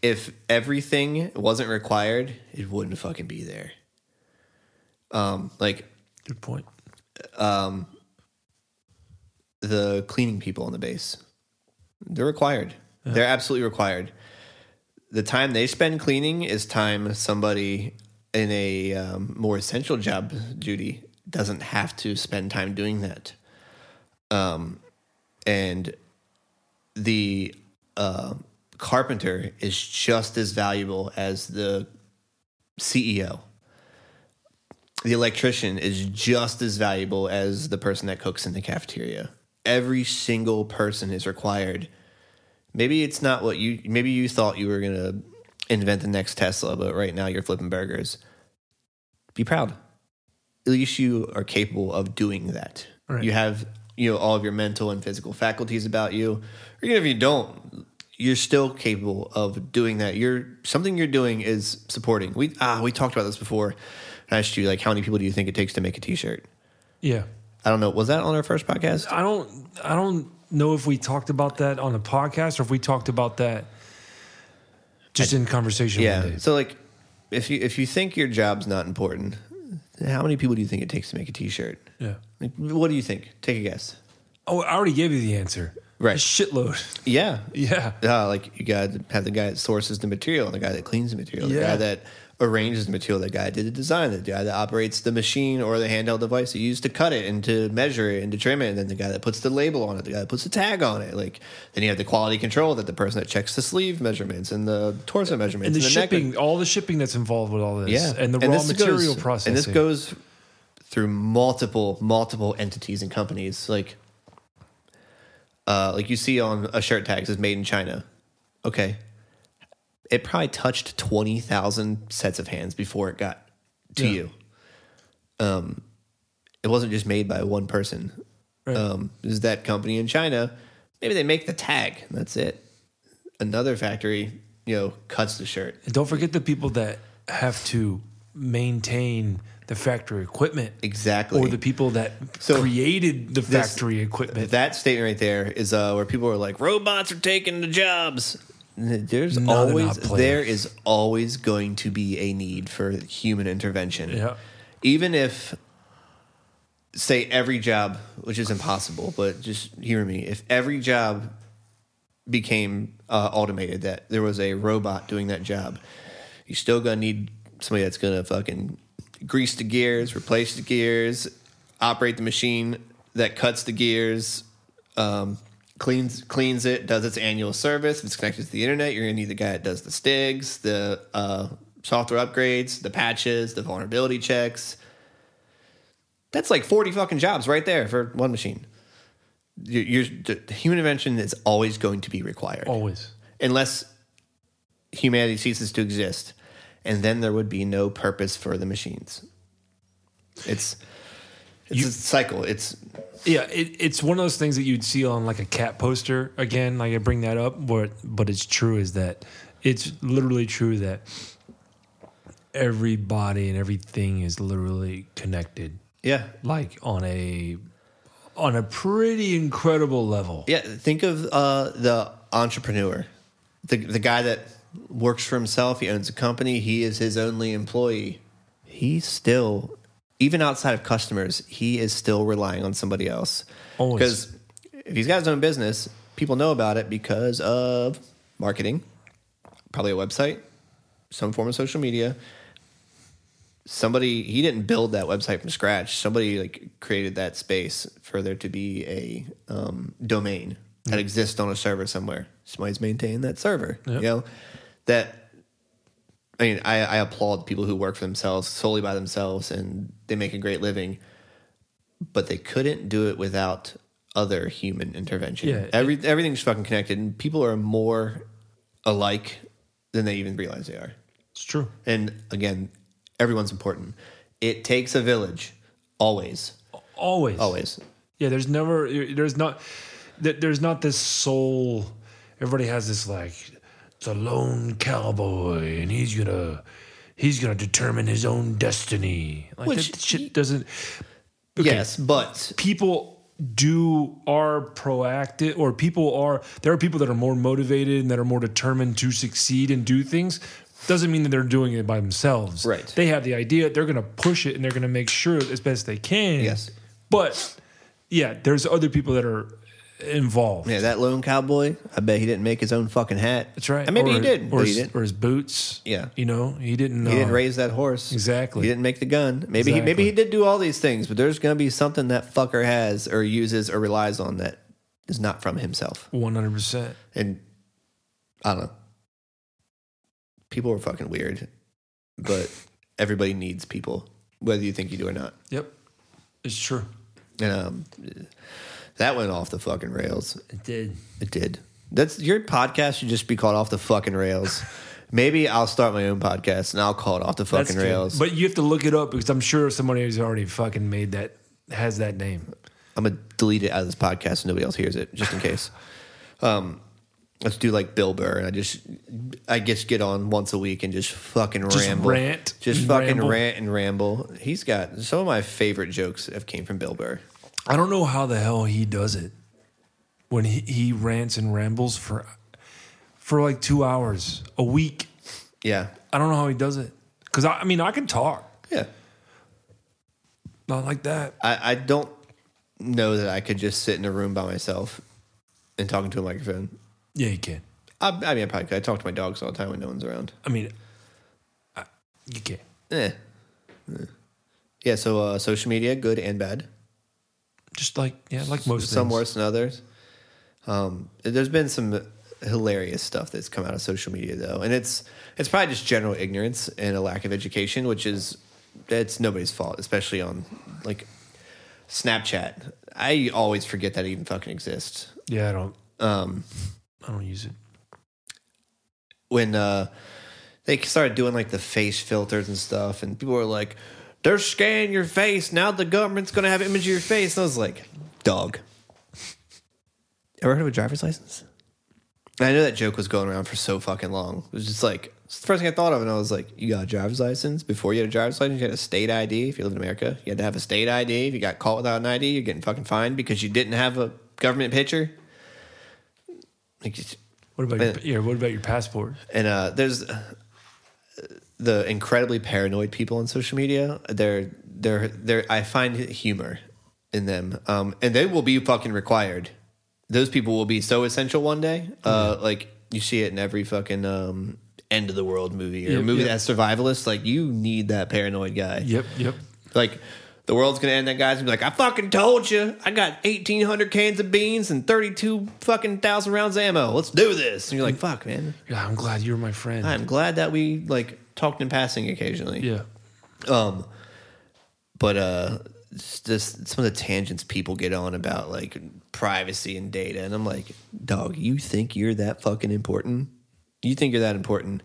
[SPEAKER 2] if everything wasn't required, it wouldn't fucking be there. Um, like
[SPEAKER 1] Good point.
[SPEAKER 2] Um, the cleaning people on the base, they're required. They're absolutely required. The time they spend cleaning is time somebody in a um, more essential job duty doesn't have to spend time doing that. Um, and the uh, carpenter is just as valuable as the CEO. The electrician is just as valuable as the person that cooks in the cafeteria. Every single person is required. Maybe it's not what you maybe you thought you were going to invent the next Tesla, but right now you're flipping burgers. Be proud. At least you are capable of doing that.
[SPEAKER 1] Right.
[SPEAKER 2] You have you know all of your mental and physical faculties about you. Or even if you don't, you're still capable of doing that. You're something you're doing is supporting. We ah we talked about this before. I asked you like how many people do you think it takes to make a t-shirt?
[SPEAKER 1] Yeah.
[SPEAKER 2] I don't know. Was that on our first podcast?
[SPEAKER 1] I don't I don't know if we talked about that on a podcast or if we talked about that just in conversation
[SPEAKER 2] Yeah. So like if you if you think your job's not important, how many people do you think it takes to make a t-shirt?
[SPEAKER 1] Yeah.
[SPEAKER 2] Like, what do you think? Take a guess.
[SPEAKER 1] Oh, I already gave you the answer.
[SPEAKER 2] Right.
[SPEAKER 1] A shitload.
[SPEAKER 2] Yeah.
[SPEAKER 1] Yeah.
[SPEAKER 2] Uh, like you got to have the guy that sources the material, and the guy that cleans the material, the
[SPEAKER 1] Yeah.
[SPEAKER 2] guy that arranges the material, the guy did the design, the guy that operates the machine or the handheld device you use to cut it and to measure it and to trim it, and then the guy that puts the label on it, the guy that puts the tag on it. Like then you have the quality control that the person that checks the sleeve measurements and the torso measurements
[SPEAKER 1] And the,
[SPEAKER 2] neck-
[SPEAKER 1] shipping, all the shipping that's involved with all this.
[SPEAKER 2] yeah,
[SPEAKER 1] And the raw
[SPEAKER 2] this
[SPEAKER 1] material
[SPEAKER 2] goes,
[SPEAKER 1] processing.
[SPEAKER 2] And this goes through multiple, multiple entities and companies. Like, uh, like you see on a shirt tag says "Made in China." Okay, it probably touched twenty thousand sets of hands before it got to
[SPEAKER 1] Yeah.
[SPEAKER 2] you. Um, it wasn't just made by one person.
[SPEAKER 1] Right.
[SPEAKER 2] Um, is that company in China? Maybe they make the tag. That's it. Another factory, you know, cuts the shirt.
[SPEAKER 1] And don't forget the people that have to maintain the factory equipment.
[SPEAKER 2] Exactly.
[SPEAKER 1] Or the people that
[SPEAKER 2] So,
[SPEAKER 1] created the
[SPEAKER 2] this-
[SPEAKER 1] factory equipment.
[SPEAKER 2] That statement right there is uh, where people are like, robots are taking the jobs. There's always there is always going to be a need for human intervention.
[SPEAKER 1] Yeah.
[SPEAKER 2] Even if say every job, which is impossible, but just hear me, if every job became uh, automated, that there was a robot doing that job, you still gonna need somebody that's gonna fucking grease the gears, replace the gears, operate the machine that cuts the gears, um, cleans cleans it, does its annual service. If it's connected to the internet, you're gonna need the guy that does the stigs, the uh, software upgrades, the patches, the vulnerability checks. That's like forty fucking jobs right there for one machine. You're, you're, the human intervention is always going to be required
[SPEAKER 1] Always.
[SPEAKER 2] unless humanity ceases to exist, and then there would be no purpose for the machines. It's it's
[SPEAKER 1] You-
[SPEAKER 2] a cycle. It's
[SPEAKER 1] Yeah, it, it's one of those things that you'd see on like a cat poster. Again, like I bring that up, but but it's true is that it's literally true that everybody and everything is literally connected,
[SPEAKER 2] yeah,
[SPEAKER 1] like on a on a pretty incredible level.
[SPEAKER 2] yeah. Think of uh, the entrepreneur, the the guy that works for himself. He owns a company. He is his only employee. He's still, even outside of customers, he is still relying on somebody else. Because if he's got his own business, people know about it because of marketing, probably a website, some form of social media. Somebody he didn't build that website from scratch. Somebody like created that space for there to be a um, domain that exists on a server somewhere. Somebody's maintaining that server.
[SPEAKER 1] Yep.
[SPEAKER 2] You know that. I mean, I, I applaud people who work for themselves solely by themselves and they make a great living but they couldn't do it without other human intervention.
[SPEAKER 1] Yeah,
[SPEAKER 2] Every everything's fucking connected, and people are more alike than they even realize they are.
[SPEAKER 1] It's true.
[SPEAKER 2] And again, everyone's important. It takes a village, always,
[SPEAKER 1] Always.
[SPEAKER 2] always.
[SPEAKER 1] Yeah, there's never there's not there's not this soul. Everybody has this like the lone cowboy, and he's gonna he's gonna determine his own destiny. Like
[SPEAKER 2] Which
[SPEAKER 1] that shit doesn't. Okay,
[SPEAKER 2] Yes, but
[SPEAKER 1] people do are proactive, or people are there are people that are more motivated and that are more determined to succeed and do things. Doesn't mean that they're doing it by themselves.
[SPEAKER 2] Right.
[SPEAKER 1] They have the idea. They're going to push it and they're going to make sure as best they can.
[SPEAKER 2] Yes.
[SPEAKER 1] But yeah, there's other people that are involved.
[SPEAKER 2] yeah, that lone cowboy. I bet he didn't make his own fucking hat.
[SPEAKER 1] That's right.
[SPEAKER 2] And maybe
[SPEAKER 1] or,
[SPEAKER 2] he did,
[SPEAKER 1] or his,
[SPEAKER 2] he didn't.
[SPEAKER 1] or his boots.
[SPEAKER 2] Yeah.
[SPEAKER 1] you know, he didn't.
[SPEAKER 2] He didn't
[SPEAKER 1] uh,
[SPEAKER 2] raise that horse.
[SPEAKER 1] Exactly.
[SPEAKER 2] He didn't make the gun. Maybe he, maybe he did do all these things, but there's going to be something that fucker has or uses or relies on that is not from himself.
[SPEAKER 1] One hundred percent.
[SPEAKER 2] And I don't know. People are fucking weird, but everybody needs people, whether you think you do or not.
[SPEAKER 1] Yep, it's true.
[SPEAKER 2] And um, that went off the fucking rails.
[SPEAKER 1] It did.
[SPEAKER 2] It did. That's your podcast should just be called off the fucking rails. Maybe I'll start my own podcast and I'll call it off the fucking
[SPEAKER 1] good.
[SPEAKER 2] rails.
[SPEAKER 1] But you have to look it up because I'm sure somebody has already fucking made that has that name.
[SPEAKER 2] I'm gonna delete it out of this podcast so nobody else hears it, just in case. Um, let's do like Bill Burr. And I just I just get on once a week and just fucking
[SPEAKER 1] Just
[SPEAKER 2] ramble,
[SPEAKER 1] rant
[SPEAKER 2] just fucking
[SPEAKER 1] ramble.
[SPEAKER 2] rant and ramble. He's got some of my favorite jokes have came from Bill Burr.
[SPEAKER 1] I don't know how the hell he does it when he, he rants and rambles for for like two hours a week.
[SPEAKER 2] Yeah,
[SPEAKER 1] I don't know how he does it because I, I mean I can talk,
[SPEAKER 2] yeah.
[SPEAKER 1] not like that.
[SPEAKER 2] I, I don't know that I could just sit in a room by myself and talking to a microphone.
[SPEAKER 1] Yeah, you can.
[SPEAKER 2] I, I mean, I probably could. I talk to my dogs all the time when no one's around.
[SPEAKER 1] I mean, I, you can.
[SPEAKER 2] Eh. Eh. Yeah. So uh, social media, good and bad.
[SPEAKER 1] Just like yeah, like most
[SPEAKER 2] some
[SPEAKER 1] things.
[SPEAKER 2] worse than others. Um, there's been some hilarious stuff that's come out of social media though, and it's it's probably just general ignorance and a lack of education, which is it's nobody's fault, especially on like Snapchat. I always forget that it even fucking exists.
[SPEAKER 1] Yeah, I don't.
[SPEAKER 2] Um,
[SPEAKER 1] I don't use it.
[SPEAKER 2] when uh, they started doing like the face filters and stuff, and people were like, "They're scanning your face now. The government's gonna have an image of your face." And I was like, "Dog." Ever heard of a driver's license? And I know that joke was going around for so fucking long. It was just like it's the first thing I thought of, and I was like, "You got a driver's license? Before you had a driver's license, you had a state ID. If you live in America, you had to have a state ID. If you got caught without an ID, you're getting fucking fined because you didn't have a government picture." Like,
[SPEAKER 1] What about your, yeah? What about your passport?
[SPEAKER 2] and uh, there's the incredibly paranoid people on social media. They're they're they're. I find humor in them, um, and they will be fucking required. Those people will be so essential one day. Uh, Like you see it in every fucking um, end of the world movie or
[SPEAKER 1] Yep,
[SPEAKER 2] movie
[SPEAKER 1] yep.
[SPEAKER 2] that's survivalist. Like you need that paranoid guy.
[SPEAKER 1] Yep, yep.
[SPEAKER 2] Like the world's gonna end. That guy's gonna be like, I fucking told you. I got eighteen hundred cans of beans and thirty two fucking thousand rounds of ammo. Let's do this. And you're like, fuck, man.
[SPEAKER 1] Yeah, I'm glad you're my friend.
[SPEAKER 2] I'm glad that we like talked in passing occasionally.
[SPEAKER 1] yeah,
[SPEAKER 2] Um, but uh, just some of the tangents people get on about like privacy and data, and I'm like, dog, you think you're that fucking important? You think you're that important?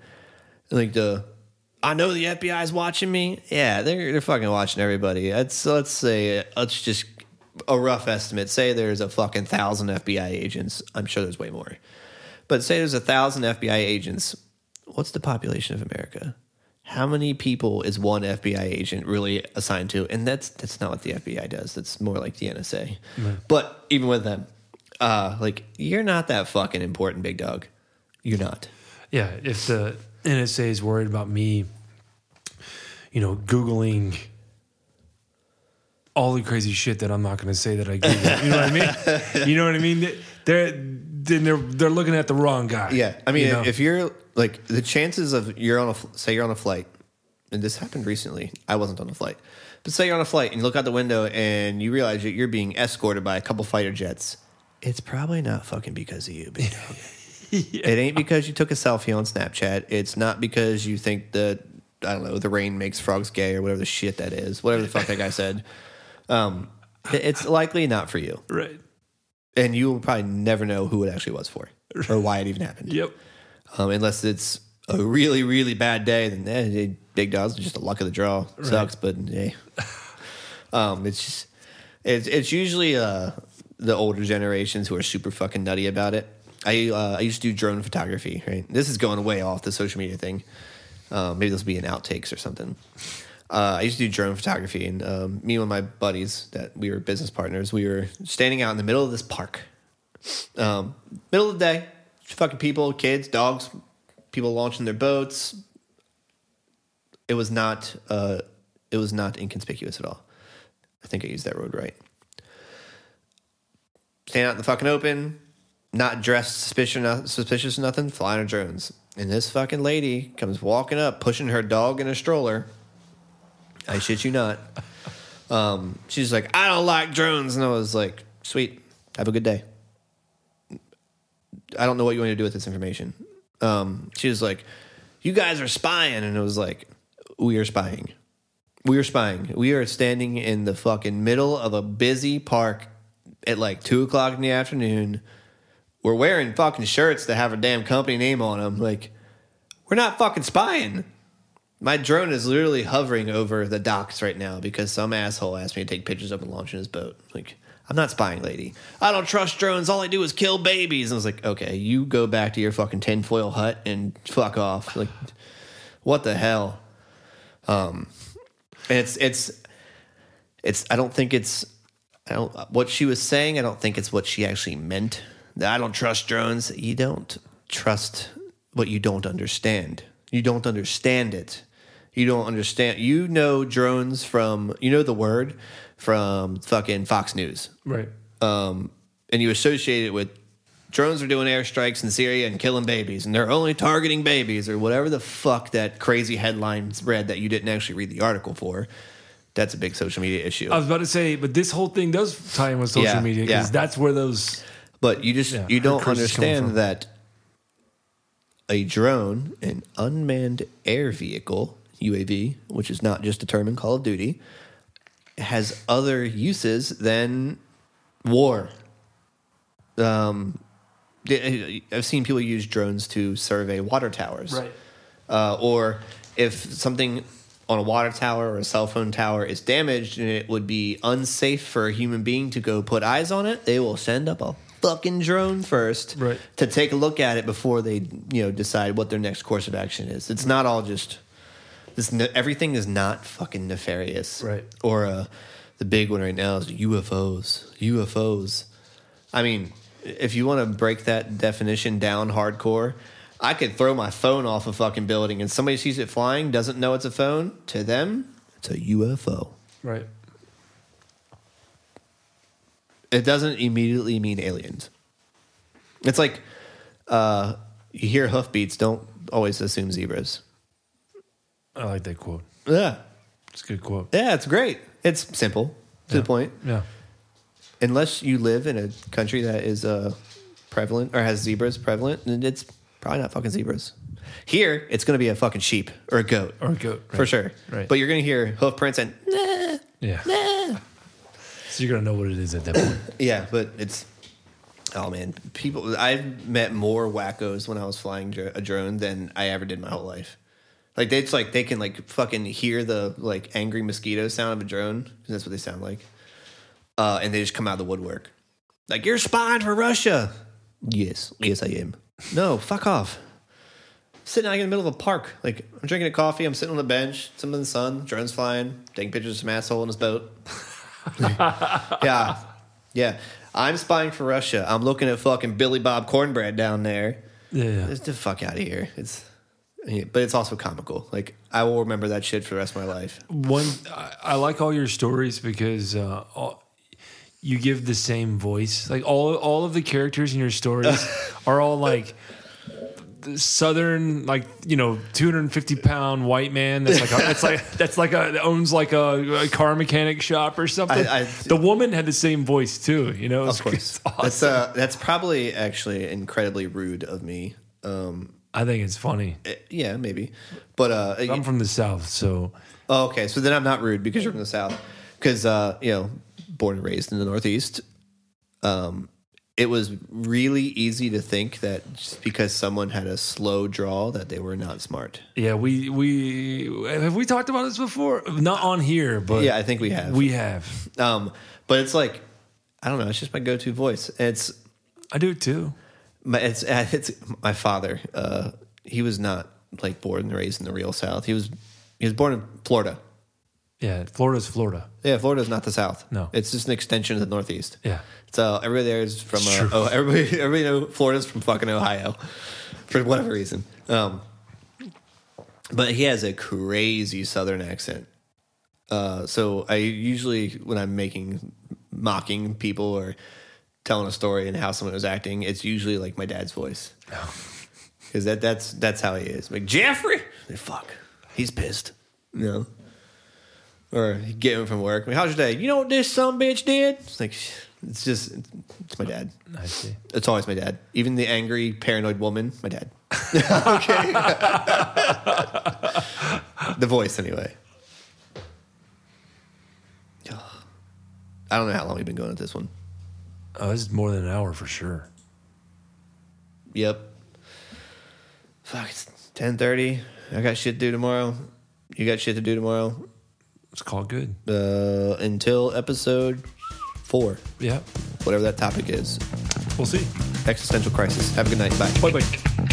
[SPEAKER 2] Like the, I know the FBI is watching me. Yeah, they're they're fucking watching everybody. Let's let's say let's just a rough estimate. Say there's a fucking thousand FBI agents. I'm sure there's way more, but say there's a thousand FBI agents. What's the population of America? How many people is one FBI agent really assigned to? And that's that's not what the FBI does. That's more like the NSA. But even with them, uh, like you're not that fucking important, big dog. You're not.
[SPEAKER 1] yeah. If the NSA is worried about me, you know, googling all the crazy shit that I'm not going to say that I Google. You know what I mean? You know what I mean? They're then they're they're looking at the wrong guy.
[SPEAKER 2] Yeah, I mean,
[SPEAKER 1] you know?
[SPEAKER 2] if you're like the chances of you're on a say you're on a flight, and this happened recently. I wasn't on a flight, but say you're on a flight and you look out the window and you realize that you're being escorted by a couple fighter jets. It's probably not fucking because of you, big dog. It ain't because you took a selfie on Snapchat. It's not because you think that I don't know the rain makes frogs gay or whatever the shit that is. Whatever the fuck that guy said. Um, it's likely not for you,
[SPEAKER 1] right.
[SPEAKER 2] and you will probably never know who it actually was for or why it even happened
[SPEAKER 1] Yep.
[SPEAKER 2] Um, unless it's a really really bad day. Then eh, big dogs are just a luck of the draw. Sucks, but hey, um, it's just it's it's usually uh, the older generations who are super fucking nutty about it. I uh, I used to do drone photography. Right, this is going way off the social media thing. Uh, maybe this will be in outtakes or something. Uh, I used to do drone photography, and um, me and my buddies that we were business partners, we were standing out in the middle of this park, um, middle of the day, fucking people, kids, dogs, people launching their boats. It was not, uh, it was not inconspicuous at all. I think I used that road right. Stand out in the fucking open, not dressed suspicious, suspicious, nothing, flying our drones. And this fucking lady comes walking up, pushing her dog in a stroller. I shit you not. Um, she's like, I don't like drones. And I was like, sweet, have a good day. I don't know what you want to do with this information. Um, she was like, you guys are spying. And it was like, we are spying. We are spying. We are standing in the fucking middle of a busy park at like two o'clock in the afternoon. We're wearing fucking shirts that have a damn company name on them. Like, we're not fucking spying. My drone is literally hovering over the docks right now because some asshole asked me to take pictures of him launching his boat. Like, I'm not spying, lady. I don't trust drones. All I do is kill babies. And I was like, okay, you go back to your fucking tinfoil hut and fuck off. Like, what the hell? Um, it's it's it's. I don't think it's. I don't. What she was saying, I don't think it's what she actually meant. I don't trust drones. You don't trust what you don't understand. You don't understand it. You don't understand. You know drones from. You know the word from fucking Fox News
[SPEAKER 1] Right.
[SPEAKER 2] um, and you associate it with drones are doing airstrikes in Syria and killing babies, and they're only targeting babies, or whatever the fuck that crazy headlines read that you didn't actually read the article for. That's a big social media issue.
[SPEAKER 1] I was about to say, but this whole thing does tie in with social
[SPEAKER 2] Yeah,
[SPEAKER 1] media because
[SPEAKER 2] yeah.
[SPEAKER 1] that's where those.
[SPEAKER 2] but you just
[SPEAKER 1] Yeah,
[SPEAKER 2] you don't
[SPEAKER 1] cruise is coming
[SPEAKER 2] understand that a drone, an unmanned air vehicle, UAV, which is not just a term in Call of Duty, has other uses than war. Um, I've seen people use drones to survey water towers, uh, or if something on a water tower or a cell phone tower is damaged and it would be unsafe for a human being to go put eyes on it, they will send up a fucking drone first
[SPEAKER 1] Right.
[SPEAKER 2] to take a look at it before they you know decide what their next course of action is. It's not all just this. Everything is not fucking nefarious,
[SPEAKER 1] Right.
[SPEAKER 2] Or uh, the big one right now is UFOs. UFOs. I mean, if you want to break that definition down hardcore, I could throw my phone off a fucking building and somebody sees it flying, doesn't know it's a phone. To them, it's a UFO.
[SPEAKER 1] Right.
[SPEAKER 2] It doesn't immediately mean aliens. It's like uh, you hear hoofbeats, don't always assume zebras.
[SPEAKER 1] I like that quote.
[SPEAKER 2] Yeah.
[SPEAKER 1] It's a good quote.
[SPEAKER 2] Yeah, it's great. It's simple to
[SPEAKER 1] Yeah.
[SPEAKER 2] the point.
[SPEAKER 1] Yeah.
[SPEAKER 2] Unless you live in a country that is uh, prevalent or has zebras prevalent, then it's probably not fucking zebras. Here, it's going to be a fucking sheep or a goat.
[SPEAKER 1] Or a goat.
[SPEAKER 2] For
[SPEAKER 1] right.
[SPEAKER 2] sure.
[SPEAKER 1] Right.
[SPEAKER 2] But you're going to hear hoof prints and, nah,
[SPEAKER 1] Yeah.
[SPEAKER 2] nah.
[SPEAKER 1] So you're gonna know what it is at that point.
[SPEAKER 2] Yeah, but it's oh man, people. I've met more wackos when I was flying dr- a drone than I ever did my whole life. Like they, it's like they can like fucking hear the like angry mosquito sound of a drone that's what they sound like, uh, and they just come out of the woodwork. Like you're spying for Russia. Yes, yes, I am. No, fuck off. Sitting out in the middle of a park, like I'm drinking a coffee. I'm sitting on the bench, some in the sun, drones flying, taking pictures of some asshole in his boat. yeah, yeah. I'm spying for Russia. I'm looking at fucking Billy Bob Cornbread down there.
[SPEAKER 1] Yeah. yeah.
[SPEAKER 2] Get the fuck out of here. It's, but it's also comical. Like I will remember that shit for the rest of my life.
[SPEAKER 1] One, I, I like all your stories because uh, all, you give the same voice. Like all, all of the characters in your stories are all like southern, like you know, two hundred and fifty pound white man. That's like a, that's like that's like a that owns like a, a car mechanic shop or something.
[SPEAKER 2] I- I-
[SPEAKER 1] the woman had the same voice too. You know,
[SPEAKER 2] Of course,
[SPEAKER 1] awesome.
[SPEAKER 2] that's uh, that's probably actually incredibly rude of me. Um,
[SPEAKER 1] I think it's funny.
[SPEAKER 2] eh, yeah, maybe, but uh,
[SPEAKER 1] I'm from the south, so
[SPEAKER 2] Oh, okay. So then I'm not rude because you're from the South. Because, uh, you know, born and raised in the Northeast, um, it was really easy to think that just because someone had a slow draw that they were not smart.
[SPEAKER 1] yeah, we we have we talked about this before. Not on here, but
[SPEAKER 2] Yeah, I think we have.
[SPEAKER 1] we have.
[SPEAKER 2] um, but it's like, I don't know. It's just my go-to voice. It's
[SPEAKER 1] I do too.
[SPEAKER 2] My, it's, it's my father. Uh, he was not like born and raised in the real South. He was, he was born in Florida.
[SPEAKER 1] Yeah, Florida's Florida.
[SPEAKER 2] Yeah, Florida's not the South.
[SPEAKER 1] No.
[SPEAKER 2] it's just an extension of the Northeast.
[SPEAKER 1] Yeah.
[SPEAKER 2] So everybody there is from uh, oh everybody everybody know Florida's from fucking Ohio for whatever reason. Um, but he has a crazy Southern accent. Uh, so I usually when I'm making mocking people or telling a story and how someone was acting, it's usually like my dad's voice oh. because that that's that's how he is. Like Jeffrey, like, fuck, he's pissed. You know. Or get him from work. Like, How's your day? You know what this some bitch did? It's like it's just it's my dad.
[SPEAKER 1] I see.
[SPEAKER 2] It's always my dad. Even the angry, paranoid woman, my dad. okay. the voice, anyway. I don't know how long we've been going at this one.
[SPEAKER 1] Oh, this is more than an hour for sure.
[SPEAKER 2] Yep. Fuck, it's ten thirty. I got shit to do tomorrow. You got shit to do tomorrow.
[SPEAKER 1] It's called good.
[SPEAKER 2] Uh, until episode four.
[SPEAKER 1] Yeah.
[SPEAKER 2] whatever that topic is.
[SPEAKER 1] We'll see.
[SPEAKER 2] Existential crisis. Have a good night. Bye.
[SPEAKER 1] Bye bye.